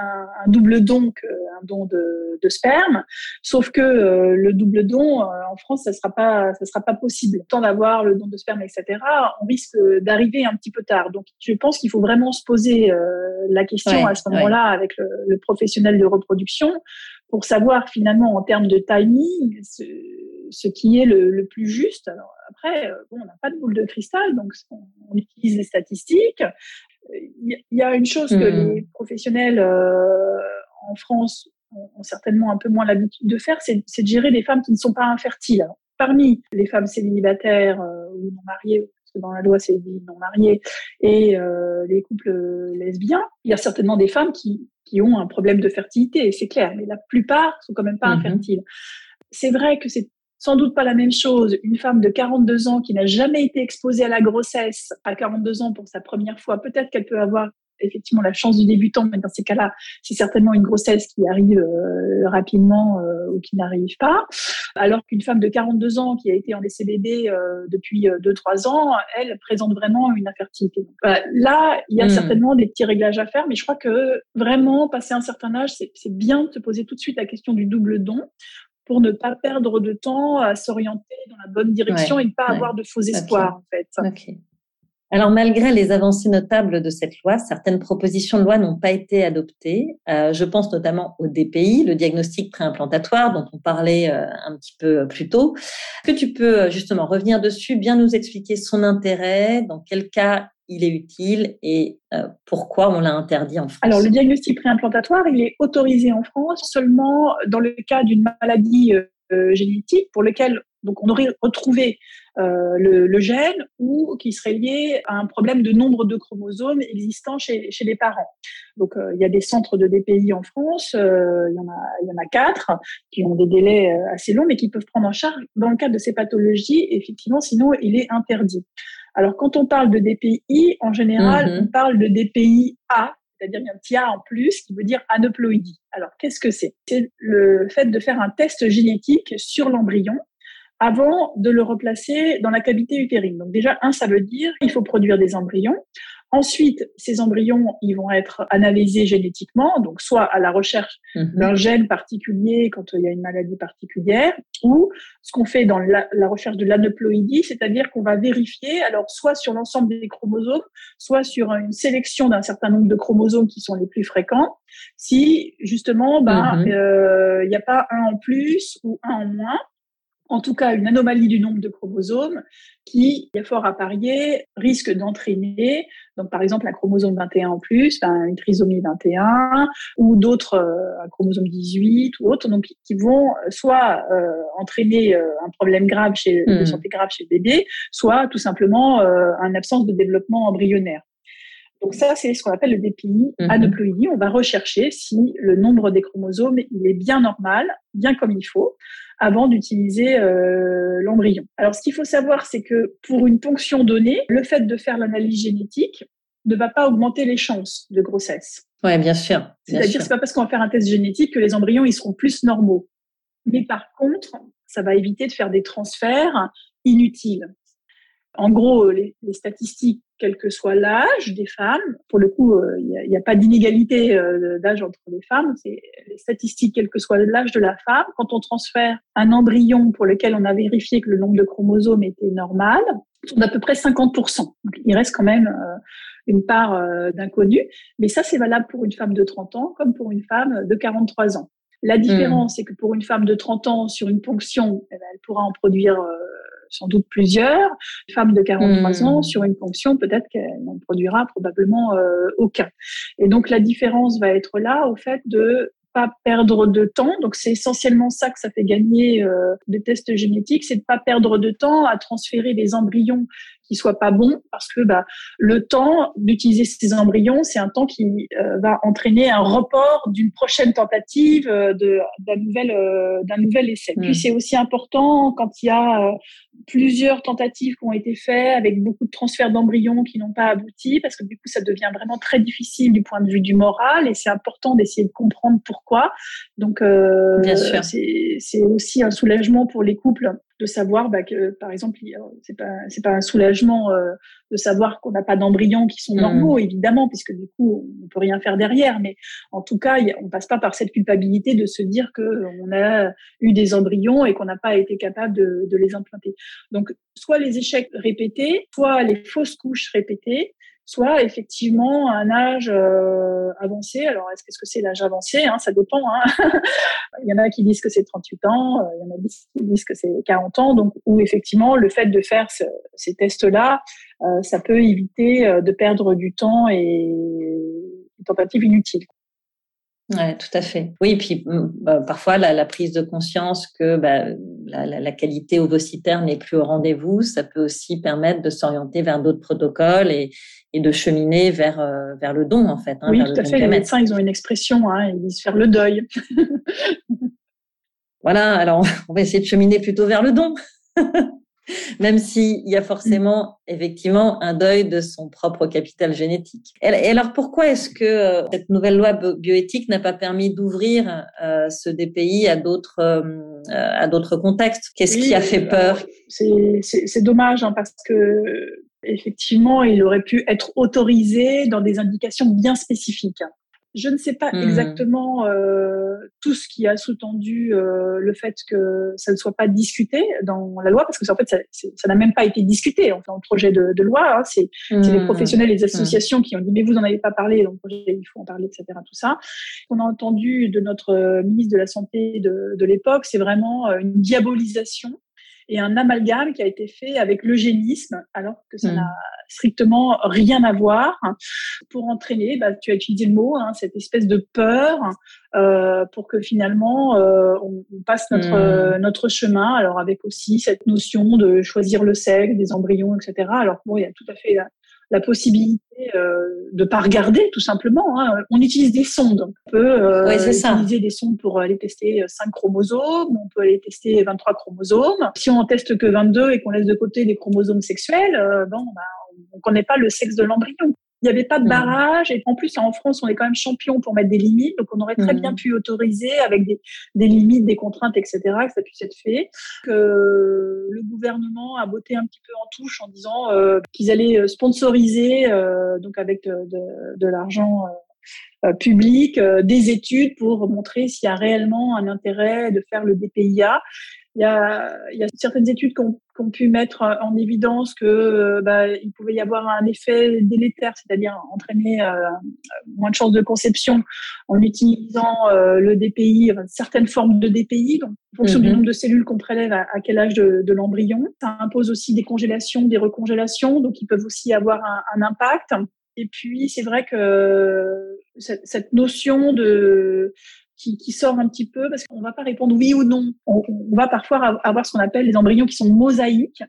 un, double don qu'un don de, de, sperme. Sauf que euh, le double don, euh, en France, ça sera pas, ça sera pas possible. Tant d'avoir le don de sperme, etc., on risque d'arriver un petit peu tard. Donc, je pense qu'il faut vraiment se poser euh, la question à ce moment-là avec le, le, professionnel de reproduction pour savoir finalement en termes de timing ce, ce qui est le, le, plus juste. Alors après, bon, on n'a pas de boule de cristal, donc on, on utilise les statistiques il y a une chose que hmm. les professionnels euh, en France ont, certainement un peu moins l'habitude de faire, c'est de gérer des femmes qui ne sont pas infertiles. parmi les femmes célibataires euh, ou non mariées, parce que dans la loi c'est dit non mariées, et euh, les couples lesbiens, il y a certainement des femmes qui, qui ont un problème de fertilité, c'est clair, mais la plupart sont quand même pas mm-hmm. infertiles. C'est vrai que c'est sans doute pas la même chose. Une femme de 42 ans qui n'a jamais été exposée à la grossesse à 42 ans pour sa première fois, peut-être qu'elle peut avoir effectivement la chance du débutant, mais dans ces cas-là, c'est certainement une grossesse qui arrive euh, rapidement euh, ou qui n'arrive pas. Alors qu'une femme de 42 ans qui a été en DCBB euh, depuis 2-3 ans, elle présente vraiment une infertilité. là, il y a hmm. certainement des petits réglages à faire, mais je crois que vraiment, passer un certain âge, c'est bien de se poser tout de suite la question du double don pour ne pas perdre de temps à s'orienter dans la bonne direction et ne pas avoir de faux espoirs, en fait. Alors, malgré les avancées notables de cette loi, certaines propositions de loi n'ont pas été adoptées. Euh, je pense notamment au DPI, le diagnostic préimplantatoire dont on parlait euh, un petit peu plus tôt. Est-ce que tu peux euh, justement revenir dessus, bien nous expliquer son intérêt, dans quel cas il est utile et euh, pourquoi on l'a interdit en France? Alors, le diagnostic préimplantatoire, il est autorisé en France seulement dans le cas d'une maladie euh, génétique pour lequel donc on aurait retrouvé euh, le, gène ou qui serait lié à un problème de nombre de chromosomes existants chez, chez les parents. Donc il y a des centres de DPI en France, il, y en a, il y en a quatre qui ont des délais assez longs mais qui peuvent prendre en charge dans le cadre de ces pathologies. Effectivement, sinon il est interdit. Alors, quand on parle de DPI, en général, mhm. on parle de DPI A, c'est-à-dire il y a un petit A en plus qui veut dire aneuploïdie. Alors, qu'est-ce que c'est? C'est le fait de faire un test génétique sur l'embryon avant de le replacer dans la cavité utérine. Donc déjà, un, ça veut dire il faut produire des embryons. Ensuite, ces embryons, ils vont être analysés génétiquement, donc soit à la recherche mhm. d'un gène particulier quand il y a une maladie particulière, ou ce qu'on fait dans la, recherche de l'aneuploïdie, c'est-à-dire qu'on va vérifier, alors soit sur l'ensemble des chromosomes, soit sur une sélection d'un certain nombre de chromosomes qui sont les plus fréquents, si justement, ben, mhm. euh, il n'y a pas un en plus ou un en moins en tout cas une anomalie du nombre de chromosomes qui, il y a fort à parier, risque d'entraîner, donc par exemple un chromosome 21 en plus, une trisomie 21, ou d'autres, euh, un chromosome 18 ou autres, donc qui vont soit euh, entraîner euh, un problème grave chez, de hmm. santé grave chez le bébé, soit tout simplement une absence de développement embryonnaire. Donc ça, c'est ce qu'on appelle le DPI mm aneuploïdie. On va rechercher si le nombre des chromosomes il est bien normal, bien comme il faut, avant d'utiliser euh, l'embryon. Alors ce qu'il faut savoir, c'est que pour une ponction donnée, le fait de faire l'analyse génétique ne va pas augmenter les chances de grossesse. Oui, bien sûr. C'est-à-dire, c'est pas parce qu'on va faire un test génétique que les embryons ils seront plus normaux. Mais par contre, ça va éviter de faire des transferts inutiles. En gros, les, statistiques, quel que soit l'âge des femmes, pour le coup, euh, il n'y a, pas d'inégalité euh, d'âge entre les femmes. C'est les statistiques, quel que soit l'âge de la femme. Quand on transfère un embryon pour lequel on a vérifié que le nombre de chromosomes était normal, on a à peu près 50%. il reste quand même euh, une part d'inconnu. Mais ça, c'est valable pour une femme de 30 ans comme pour une femme de 43 ans. La différence, hmm. c'est que pour une femme de 30 ans, sur une ponction, eh ben, elle pourra en produire sans doute plusieurs. Une femme de 43 ans, hmm. sur une fonction, peut-être qu'elle n'en produira probablement euh, aucun. Et donc la différence va être là au fait de pas perdre de temps. Donc c'est essentiellement ça que ça fait gagner euh, des tests génétiques, c'est de pas perdre de temps à transférer les embryons qui soient pas bons parce que bah, le temps d'utiliser ces embryons, c'est un temps qui euh, va entraîner un report d'une prochaine tentative euh, d'un nouvel euh, d'un nouvel essai. Puis hmm. c'est aussi important quand il y a plusieurs tentatives qui ont été faites avec beaucoup de transferts d'embryons qui n'ont pas abouti parce que du coup ça devient vraiment très difficile du point de vue du moral et c'est important d'essayer de comprendre pourquoi. Donc Bien sûr. c'est aussi un soulagement pour les couples de savoir bah, que, par exemple, c'est pas c'est pas un soulagement euh, de savoir qu'on n'a pas d'embryons qui sont normaux, mmh. évidemment, puisque du coup on peut rien faire derrière. Mais en tout cas, on passe pas par cette culpabilité de se dire que on a eu des embryons et qu'on n'a pas été capable de, de les implanter. Donc, soit les échecs répétés, soit les fausses couches répétées, soit effectivement un âge euh, avancé. Alors, est-ce que c'est l'âge avancé hein, Ça dépend. Hein. il y en a qui disent que c'est 38 ans, euh, il y en a qui disent que c'est 40 ans. Donc, où effectivement, le fait de faire ces tests-là, euh, ça peut éviter de perdre du temps et une tentative inutile. Ouais, tout à fait. Oui, puis mm, bah, parfois la, prise de conscience que bah, la, qualité ovocytaire n'est plus au rendez-vous, ça peut aussi permettre de s'orienter vers d'autres protocoles et, de cheminer vers euh, vers le don en fait. Hein, oui, tout à fait. Les médecins, ils ont une expression, hein, ils disent faire le deuil. voilà. Alors on va essayer de cheminer plutôt vers le don. même s'il y a forcément effectivement un deuil de son propre capital génétique. Et, alors pourquoi est-ce que euh, cette nouvelle loi bioéthique n'a pas permis d'ouvrir euh, ce DPI à d'autres euh, à d'autres contextes? Qu'est-ce qui a fait peur? C'est dommage hein, parce que effectivement, il aurait pu être autorisé dans des indications bien spécifiques. Je ne sais pas mmh. exactement euh, tout ce qui a sous-tendu euh, le fait que ça ne soit pas discuté dans la loi, parce que en fait, ça n'a même pas été discuté en le projet de, de loi. Hein. C'est les mmh. professionnels, les mmh. associations qui ont dit mais vous n'en avez pas parlé, donc il faut en parler, etc. Tout ça. On a entendu de notre euh, ministre de la santé de, de l'époque, c'est vraiment une diabolisation et un amalgame qui a été fait avec l'eugénisme, alors que ça n'a strictement rien à voir, pour entraîner, bah, tu as utilisé le mot, hein, cette espèce de peur, euh, pour que finalement euh, on, passe notre hmm. notre chemin. Alors avec aussi cette notion de choisir le sexe des embryons, etc. Alors bon, il y a tout à fait la possibilité euh, de pas regarder tout simplement. Hein. On utilise des sondes. On peut euh, utiliser des sondes pour aller tester 5 chromosomes, on peut aller tester 23 chromosomes. Si on teste que 22 et qu'on laisse de côté des chromosomes sexuels, euh, bon, bah, on ne connaît pas le sexe de l'embryon. Il n'y avait pas de mmh. barrage. Et en plus, en France, on est quand même champion pour mettre des limites. Donc, on aurait très bien mmh. pu autoriser avec des, des, limites, des contraintes, etc., que ça puisse être fait. Que le gouvernement a botté un petit peu en touche en disant euh, qu'ils allaient euh, sponsoriser, euh, donc avec de, de, de l'argent euh, public, des études pour montrer s'il y a réellement un intérêt de faire le DPIA. Il y a, il y a certaines études qui ont, ont pu mettre en évidence que bah, il pouvait y avoir un effet délétère, c'est-à-dire entraîner moins de chances de conception en utilisant le DPI, certaines formes de DPI, donc en fonction du mhm. nombre de cellules qu'on prélève à, quel âge de, de l'embryon. Ça impose aussi des congélations, des recongélations, donc ils peuvent aussi avoir un, un impact. Et puis, c'est vrai que cette notion de qui, qui, sort un petit peu parce qu'on va pas répondre oui ou non. On, on va parfois avoir ce qu'on appelle les embryons qui sont mosaïques.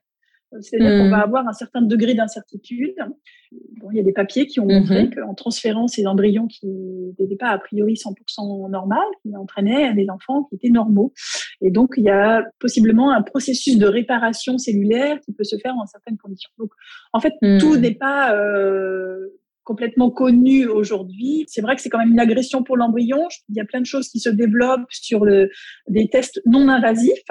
C'est-à-dire qu'on va hmm. avoir un certain degré d'incertitude. Bon, il y a des papiers qui ont montré mm-hmm. qu'en transférant ces embryons qui n'étaient pas a priori 100% normal, qui entraînaient des enfants qui étaient normaux. Et donc, il y a possiblement un processus de réparation cellulaire qui peut se faire en certaines conditions. Donc, en fait, tout hmm. n'est pas euh, complètement connu aujourd'hui. C'est vrai que c'est quand même une agression pour l'embryon. Il y a plein de choses qui se développent sur le, des tests non invasifs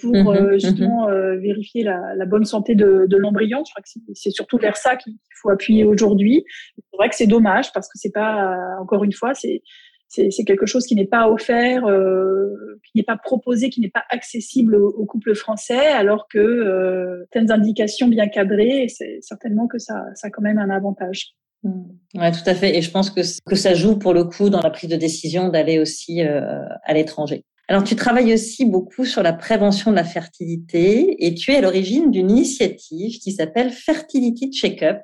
pour mhm, euh, mhm. justement euh, vérifier la, la, bonne santé de, de l'embryon. Je crois que c'est surtout vers ça qu'il faut appuyer aujourd'hui. C'est vrai que c'est dommage parce que c'est pas, encore une fois, c'est c'est quelque chose qui n'est pas offert, euh, qui n'est pas proposé, qui n'est pas accessible au, au, couple français, alors que certaines indications bien cadrées, c'est certainement que ça, ça a quand même un avantage. Mmh. Oui, tout à fait. Et je pense que, que ça joue pour le coup dans la prise de décision d'aller aussi euh, à l'étranger. Alors, tu travailles aussi beaucoup sur la prévention de la fertilité et tu es à l'origine d'une initiative qui s'appelle Fertility Check-up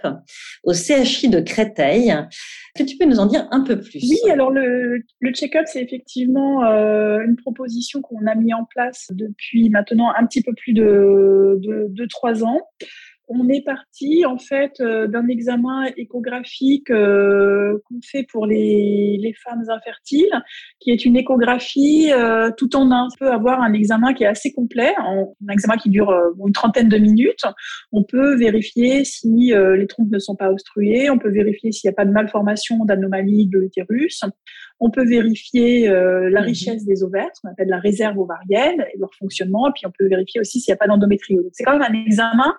au CHI de Créteil. Est-ce que tu peux nous en dire un peu plus? Oui, alors le, le check-up, c'est effectivement euh, une proposition qu'on a mis en place depuis maintenant un petit peu plus de, de, de trois ans on est parti en fait euh, d'un examen échographique euh, qu'on fait pour les, les, femmes infertiles, qui est une échographie euh, tout en un. On peut avoir un examen qui est assez complet, un examen qui dure une trentaine de minutes. On peut vérifier si les trompes ne sont pas obstruées, on peut vérifier s'il n'y a pas de malformation, d'anomalie de l'utérus. On peut vérifier la mhm. richesse des ovaires, ce qu'on appelle la réserve ovarienne et leur fonctionnement. Et puis on peut vérifier aussi s'il n'y a pas d'endométriose. C'est quand même un examen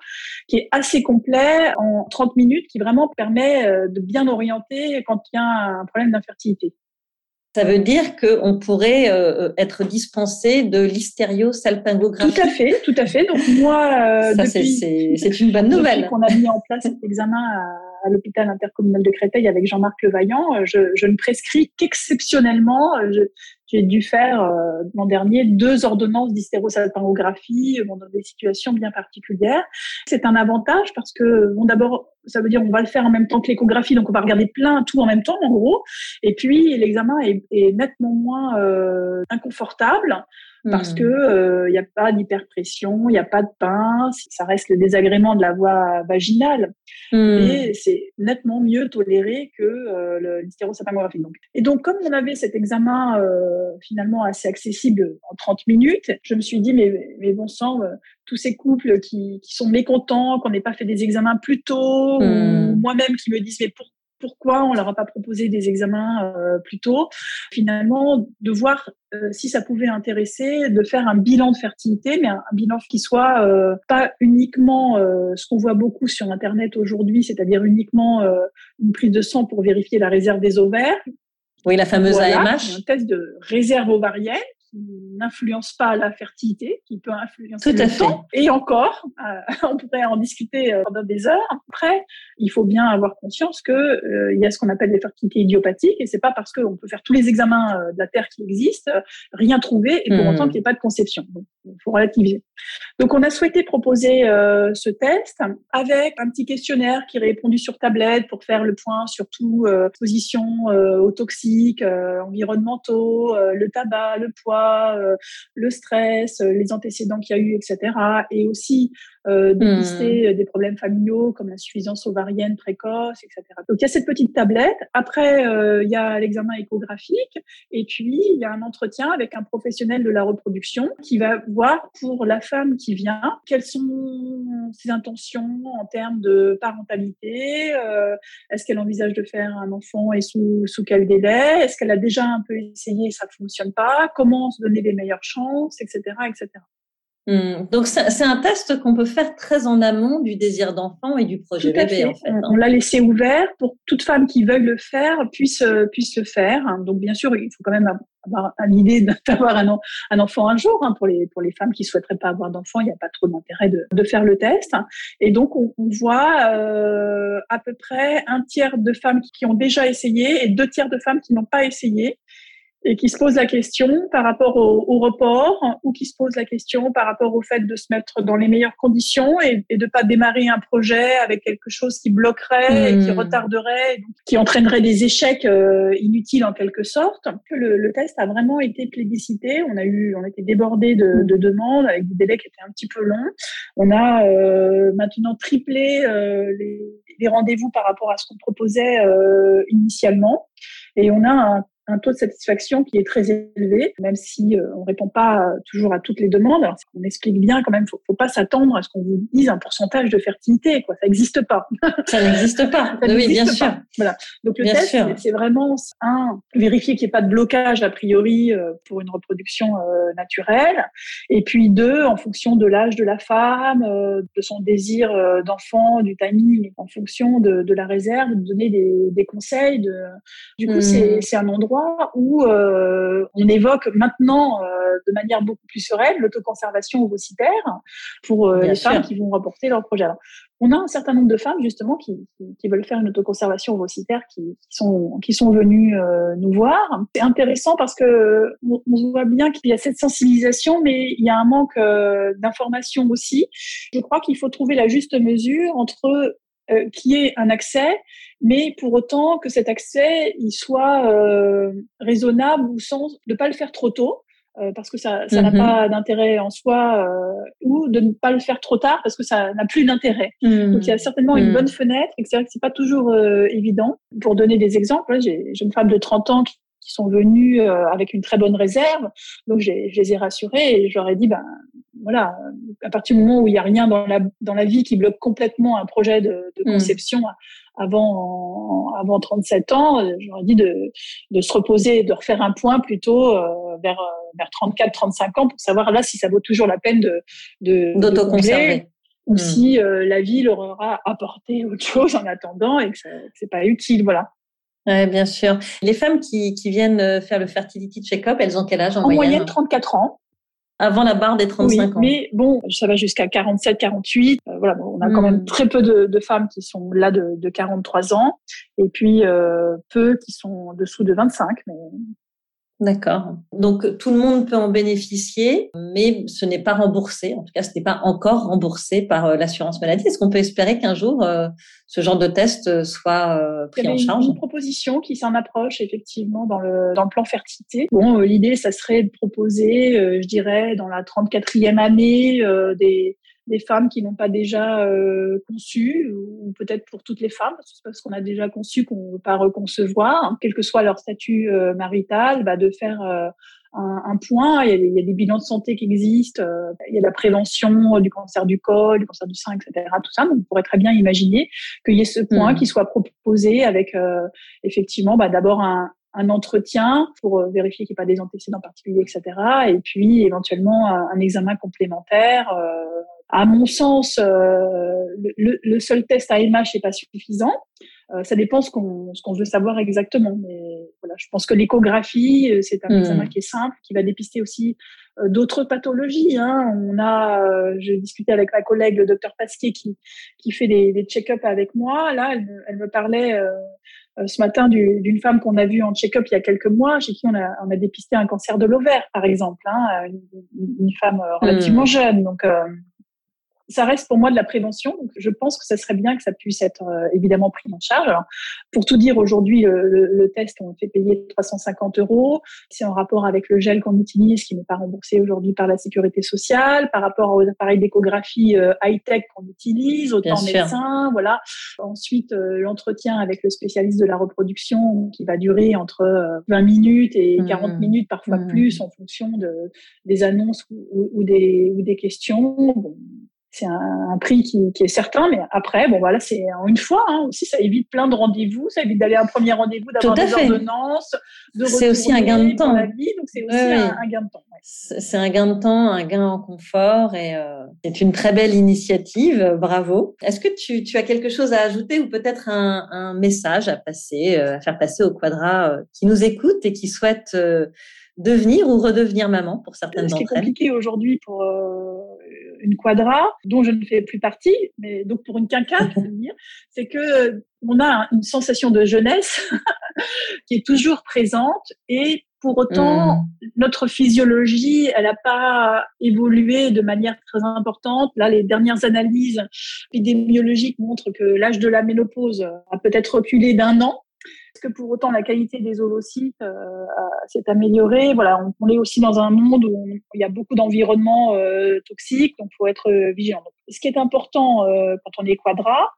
qui est assez complet en 30 minutes qui vraiment permet euh, de bien orienter quand il y a un problème d'infertilité. Ça veut dire qu'on pourrait euh, être dispensé de l'hystériosalpingographie. Tout à fait, tout à fait. Donc moi, euh, c'est une bonne nouvelle. qu'on a mis en place cet examen à, l'hôpital intercommunal de Créteil avec Jean-Marc Levaillant, je, je, ne prescris qu'exceptionnellement. Je, j'ai dû faire euh, l'an dernier deux ordonnances d'hystérosalpingographie euh, dans des situations bien particulières. C'est un avantage parce que, d'abord, ça veut dire on va le faire en même temps que l'échographie, donc on va regarder plein tout en même temps, en gros. Et puis l'examen est, nettement moins euh, inconfortable parce hmm. que il euh, n'y a pas d'hyperpression, il n'y a pas de pince, ça reste le désagrément de la voie vaginale, mmh. et c'est nettement mieux toléré que euh, l'hystérosalpingographie. Donc. Et donc, comme on avait cet examen euh, finalement assez accessible en 30 minutes, je me suis dit, mais, mais bon sang, tous ces couples qui, qui sont mécontents, qu'on n'ait pas fait des examens plus tôt, ou hmm. moi-même qui me disent, mais pourquoi pourquoi on leur a pas proposé des examens euh, plus tôt. Finalement, de voir euh, si ça pouvait intéresser, de faire un bilan de fertilité, mais un, bilan qui soit euh, pas uniquement ce qu'on voit beaucoup sur Internet aujourd'hui, c'est-à-dire uniquement une prise de sang pour vérifier la réserve des ovaires. Oui, la fameuse AMH. Un test de réserve ovarienne n'influence pas la fertilité, qui peut influencer Tout le temps. Et encore, euh, on pourrait en discuter euh, pendant des heures. Après, il faut bien avoir conscience que euh, il y a ce qu'on appelle les fertilités idiopathiques, et c'est pas parce qu'on peut faire tous les examens de la Terre qui existent, rien trouver, et pour autant hmm. qu'il n'y ait pas de conception. Donc, il faut relativiser. Donc, on a souhaité proposer ce test avec un petit questionnaire qui est répondu sur tablette pour faire le point sur tout, position aux toxiques, environnementaux, le tabac, le poids, euh, le stress, euh, les antécédents qu'il y a eu, etc. Et aussi euh, dépister hmm. des problèmes familiaux comme l'insuffisance ovarienne précoce, etc. Donc il y a cette petite tablette. Après, il y a l'examen échographique et puis il y a un entretien avec un professionnel de la reproduction qui va voir pour la femme qui vient quelles sont ses intentions en termes de parentalité. Est-ce qu'elle envisage de faire un enfant et sous, sous quel délai Est-ce qu'elle a déjà un peu essayé et ça fonctionne pas Comment se donner les meilleures chances, etc. etc. Hmm. Donc c'est un test qu'on peut faire très en amont du désir d'enfant et du projet bébé en fait. On, hein. l'a laissé ouvert pour que toute femme qui veuille le faire puisse euh, puisse le faire. Donc bien sûr il faut quand même avoir l'idée d'avoir un, un, enfant un jour. Hein, pour les pour les femmes qui souhaiteraient pas avoir d'enfant, il n'y a pas trop d'intérêt de, de, faire le test. Et donc on, on voit euh, à peu près un tiers de femmes qui ont déjà essayé et deux tiers de femmes qui n'ont pas essayé et qui se pose la question par rapport au, au, report ou qui se pose la question par rapport au fait de se mettre dans les meilleures conditions et, et de pas démarrer un projet avec quelque chose qui bloquerait et qui hmm. retarderait, qui entraînerait des échecs euh, inutiles en quelque sorte. Le, le, test a vraiment été plébiscité. On a eu, on a été débordé de, de demandes avec des délais qui étaient un petit peu longs. On a euh, maintenant triplé euh, les, les rendez-vous par rapport à ce qu'on proposait euh, initialement. Et on a un un taux de satisfaction qui est très élevé, même si euh, on répond pas toujours à toutes les demandes. Alors, on explique bien quand même, faut, faut pas s'attendre à ce qu'on vous dise un pourcentage de fertilité, quoi. Ça n'existe pas. Ça n'existe pas. oui, bien sûr. Voilà. Donc le test, c'est vraiment un vérifier qu'il n'y ait pas de blocage a priori euh, pour une reproduction euh, naturelle, et puis deux, en fonction de l'âge de la femme, de son désir d'enfant, du timing, en fonction de, de, la réserve, de donner des, des conseils. De... Du coup, mmh. c'est un endroit où euh, on évoque maintenant euh, de manière beaucoup plus sereine l'autoconservation ovocitaire pour euh, les femmes qui vont reporter leur projet. on a un certain nombre de femmes justement qui, qui, veulent faire une autoconservation ovocitaire qui, qui sont qui sont venues nous voir. C'est intéressant parce que on, voit bien qu'il y a cette sensibilisation, mais il y a un manque d'information aussi. Je crois qu'il faut trouver la juste mesure entre euh, qui ait un accès, mais pour autant que cet accès il soit euh, raisonnable ou sans de pas le faire trop tôt. Euh, parce que ça ça n'a mm-hmm. pas d'intérêt en soi ou de ne pas le faire trop tard parce que ça n'a plus d'intérêt. Mm-hmm. Donc il y a certainement une mm. bonne fenêtre et c'est vrai que c'est pas toujours évident. Pour donner des exemples, j'ai une femme de 30 ans qui, qui sont venues avec une très bonne réserve. Donc, je les ai rassurées et je leur ai dit, ben, voilà, à partir du moment où il n'y a rien dans la, dans la vie qui bloque complètement un projet de, de mm. conception avant, avant 37 ans, j'aurais dit de, de se reposer, de refaire un point plutôt euh, vers, vers 34, 35 ans pour savoir là si ça vaut toujours la peine de, de, d'autoconserver. Ou mm. si euh, la vie leur aura apporté autre chose en attendant et que, ce c'est pas utile, voilà. Oui, bien sûr. Les femmes qui, qui viennent euh, faire le fertility check-up, elles ont quel âge en, en moyenne? 34 ans avant la barre des 35 ans. Mais bon, ça va jusqu'à 47, 48. Euh, voilà, on a quand même hmm. très peu de, de, femmes qui sont là de, de 43 ans, et puis euh, peu qui sont en dessous de 25. Mais D'accord. Donc tout le monde peut en bénéficier, mais ce n'est pas remboursé. En tout cas, ce n'est pas encore remboursé par euh, l'assurance maladie. Est-ce qu'on peut espérer qu'un jour euh, ce genre de test euh, soit pris en charge Il y a une proposition qui s'en approche effectivement dans le dans le plan fertilité. Bon, l'idée, ça serait de proposer, je dirais, dans la 34e année, des des femmes qui n'ont pas déjà euh, conçu, ou peut-être pour toutes les femmes, parce qu'on a déjà conçu qu'on ne veut pas reconcevoir, hein, quel que soit leur statut euh, marital, bah, de faire euh, un, un, point. Il y, a, il y, a, des bilans de santé qui existent, il y a la prévention du cancer du col, du cancer du sein, etc. Tout ça, donc on pourrait très bien imaginer qu'il y ait ce point mmh. qui soit proposé avec effectivement bah, d'abord un, un entretien pour vérifier qu'il n'y a pas des antécédents particuliers, etc. Et puis éventuellement un, un examen complémentaire euh, à mon sens, euh, le, le, seul test AMH n'est pas suffisant. Euh, ça dépend ce qu'on ce qu'on veut savoir exactement. Mais voilà, je pense que l'échographie, euh, c'est un hmm. examen qui est simple, qui va dépister aussi d'autres pathologies. Hein. On a, j'ai discuté avec ma collègue, le docteur Pasquier, qui qui fait des, des check-up avec moi. Là, elle, elle me parlait ce matin d'une femme qu'on a vue en check-up il y a quelques mois, chez qui on a, on a dépisté un cancer de l'ovaire, par exemple, hein, une, une, femme relativement hmm. jeune. Donc, ça reste pour moi de la prévention. Donc, je pense que ça serait bien que ça puisse être euh, évidemment pris en charge. Alors, pour tout dire, aujourd'hui, le, le, test, on fait payer 350 euros. C'est en rapport avec le gel qu'on utilise, qui n'est pas remboursé aujourd'hui par la sécurité sociale, par rapport aux appareils d'échographie euh, high-tech qu'on utilise, autant médecins, voilà. Ensuite, euh, l'entretien avec le spécialiste de la reproduction, qui va durer entre 20 minutes et 40 mmh. minutes, parfois mmh. plus, en fonction de, des annonces ou, ou, des, ou des questions. Bon, c'est un, prix qui, qui, est certain, mais après, bon voilà, c'est une fois hein, aussi, ça évite plein de rendez-vous, ça évite d'aller à un premier rendez-vous, d'avoir des ordonnances, de C'est aussi un gain de temps. La vie, donc c'est aussi un, gain de temps. C'est un gain de temps, un gain en confort, et euh, c'est une très belle initiative. Bravo. Est-ce que tu, tu, as quelque chose à ajouter ou peut-être un, un, message à passer, euh, à faire passer au Quadra euh, qui nous écoute et qui souhaite devenir ou redevenir maman pour certaines d'entre elles. Ce qui est compliqué aujourd'hui pour une quadra, dont je ne fais plus partie, mais donc pour une dire, c'est que on a une sensation de jeunesse qui est toujours présente et pour autant, mmh. notre physiologie, elle n'a pas évolué de manière très importante. Là, les dernières analyses épidémiologiques montrent que l'âge de la ménopause a peut-être reculé d'un an que pour autant la qualité des ovocytes euh, s'est améliorée? Voilà, on, est aussi dans un monde où il y a beaucoup d'environnements euh, toxiques, donc il faut être euh, vigilant. ce qui est important quand on est quadra,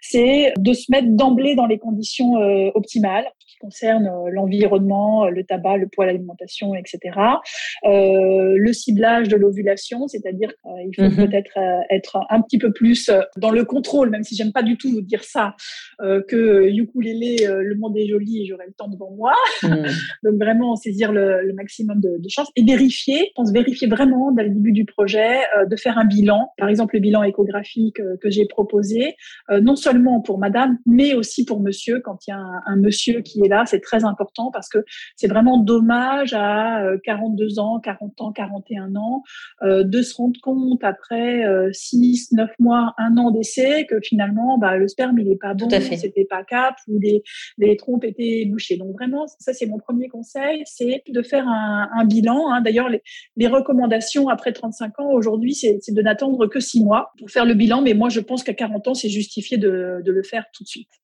c'est de se mettre d'emblée dans les conditions optimales qui concernent l'environnement, le tabac, le poids, l'alimentation, etc. le ciblage de l'ovulation, c'est-à-dire qu'il faut mhm. peut-être être un petit peu plus dans le contrôle, même si j'aime pas du tout dire ça, que ukulélé, le monde est joli et j'aurai le temps devant moi. Hmm. Donc vraiment saisir le, maximum de, de chances et vérifier, je pense vérifier vraiment dès le début du projet, euh, de faire un bilan. Par exemple, le bilan échographique euh, que j'ai proposé, euh, non seulement pour madame, mais aussi pour monsieur. Quand il y a un, monsieur qui est là, c'est très important parce que c'est vraiment dommage à 42 ans, 40 ans, 41 ans, de se rendre compte après 6, 9 mois, un an d'essai que finalement, bah, le sperme, il est pas bon, c'était pas cap ou les, les trompes étaient bouchées. Donc vraiment, ça c'est mon premier conseil, c'est de faire un, bilan. Hein. D'ailleurs, les, recommandations après 35 ans aujourd'hui, c'est de n'attendre que 6 mois pour faire le bilan. Mais moi, je pense qu'à 40 ans, c'est justifié de le faire tout de suite.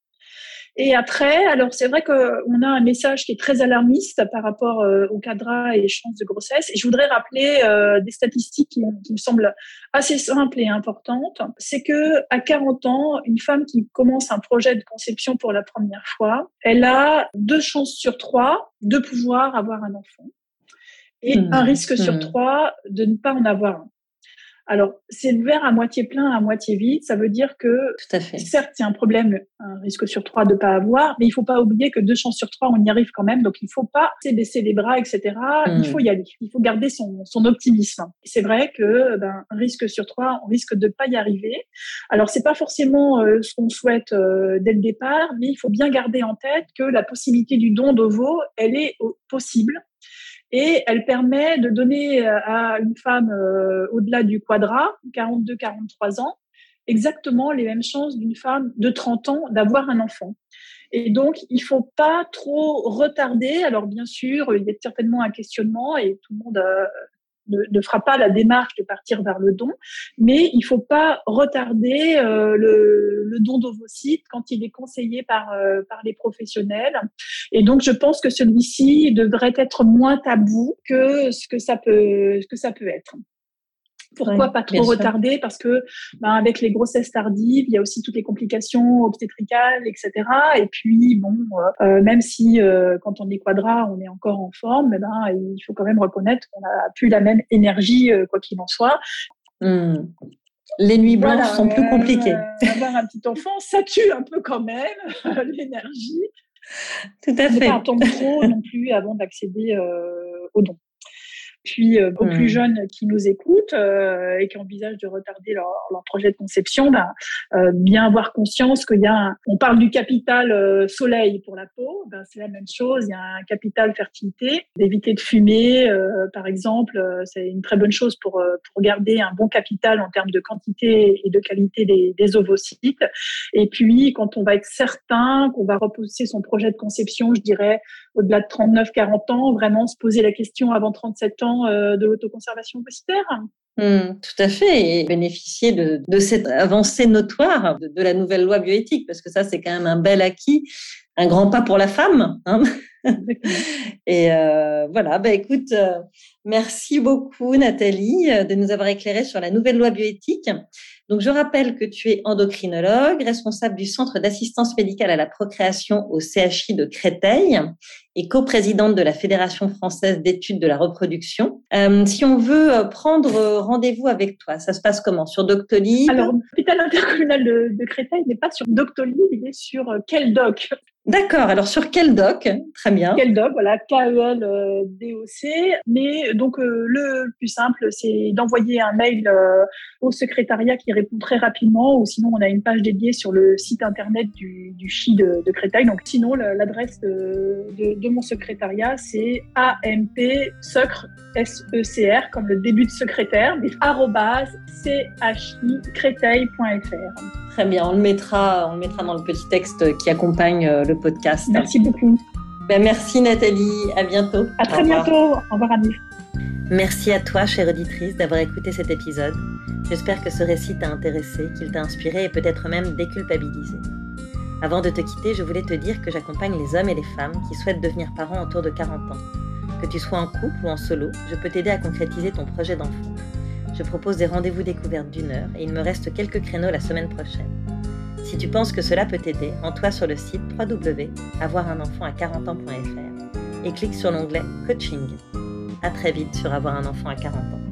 Et après, alors c'est vrai qu'on a un message qui est très alarmiste par rapport euh, au cadre et chances de grossesse. Et je voudrais rappeler euh, des statistiques qui, qui, me semblent assez simples et importantes. C'est que à 40 ans, une femme qui commence un projet de conception pour la première fois, elle a deux chances sur trois de pouvoir avoir un enfant et mmh. un risque sur mmh. trois de ne pas en avoir un. Alors, c'est le verre à moitié plein, à moitié vide. Ça veut dire que, Tout à fait. certes, c'est un problème, un risque sur trois de pas avoir, mais il faut pas oublier que deux chances sur trois, on y arrive quand même. Donc, il faut pas baisser les bras, etc. Il hmm. faut y aller. Il faut garder son, son optimisme. C'est vrai que, ben, un risque sur trois, on risque de pas y arriver. Alors, c'est pas forcément euh, ce qu'on souhaite euh, dès le départ, mais il faut bien garder en tête que la possibilité du don d'ovo, elle est possible et elle permet de donner euh, à une femme euh, au-delà du quadra, 42-43 ans, exactement les mêmes chances d'une femme de 30 ans d'avoir un enfant. Et donc, il faut pas trop retarder. Alors, bien sûr, il y a certainement un questionnement et tout le monde euh, ne, fera pas la démarche de partir vers le don, mais il faut pas retarder euh, le, le, don d'ovocytes quand il est conseillé par, euh, par les professionnels. Et donc, je pense que celui-ci devrait être moins tabou que ce que ça peut, que ça peut être. Pourquoi pas trop retarder? Parce que ben, avec les grossesses tardives, il y a aussi toutes les complications obstétricales, etc. Et puis bon, euh, euh, même si euh, quand on est quadra, on est encore en forme, eh ben, il faut quand même reconnaître qu'on n'a plus la même énergie, quoi qu'il en soit. Hmm. Les nuits blanches sont plus compliquées. avoir un petit enfant, ça tue un peu quand même l'énergie. Tout à fait. Pas attendre trop non plus avant d'accéder au don puis euh, aux plus mmh. jeunes qui nous écoutent euh, et qui envisagent de retarder leur, leur projet de conception, ben, euh, bien avoir conscience qu'il y a, un, on parle du capital euh, soleil pour la peau, ben, c'est la même chose. Il y a un capital fertilité, d'éviter de fumer, par exemple, c'est une très bonne chose pour pour garder un bon capital en termes de quantité et de qualité des, des ovocytes. Et puis, quand on va être certain qu'on va repousser son projet de conception, je dirais au-delà de 39-40 ans, vraiment se poser la question avant 37 ans euh, de l'autoconservation ovocytaire. Hmm, tout à fait, et bénéficier de, cette avancée notoire de, la nouvelle loi bioéthique, parce que ça, c'est quand même un bel acquis, un grand pas pour la femme. Hein. et euh, voilà, bah, écoute, euh, merci beaucoup Nathalie de nous avoir éclairé sur la nouvelle loi bioéthique. Donc, je rappelle que tu es endocrinologue, responsable du Centre d'assistance médicale à la procréation au CHI de Créteil et coprésidente de la Fédération française d'études de la reproduction. Euh, si on veut euh, prendre euh, rendez-vous avec toi, ça se passe comment? Sur Doctolib? Alors, l'hôpital intercommunal de, de Créteil n'est pas sur Doctolib, il est sur quel doc? D'accord. Alors sur quel doc? Très bien. Quel doc? Voilà, K-E-L-D-O-C. Mais donc euh, le plus simple, c'est d'envoyer un mail euh, au secrétariat qui répond très rapidement, ou sinon on a une page dédiée sur le site internet du, CHI de, Créteil. Donc sinon l'adresse de, de, mon secrétariat, c'est AMP Secre S-E-C-R comme le début de secrétaire, créteil.fr. Très bien, on le mettra, on le mettra dans le petit texte qui accompagne euh, le podcast. Merci beaucoup. Ben, merci Nathalie, à bientôt. À très bientôt. Au revoir Annie. Merci à toi, chère auditrice, d'avoir écouté cet épisode. J'espère que ce récit t'a intéressé, qu'il t'a inspiré et peut-être même déculpabilisé. Avant de te quitter, je voulais te dire que j'accompagne les hommes et les femmes qui souhaitent devenir parents autour de 40 ans. Que tu sois en couple ou en solo, je peux t'aider à concrétiser ton projet d'enfant. Je propose des rendez-vous découvertes d'une heure et il me reste quelques créneaux la semaine prochaine. Si tu penses que cela peut t'aider, rends-toi sur le site www.avoirunenfant à 40 ans.fr et clique sur l'onglet Coaching. À très vite sur Avoir un enfant à 40 ans.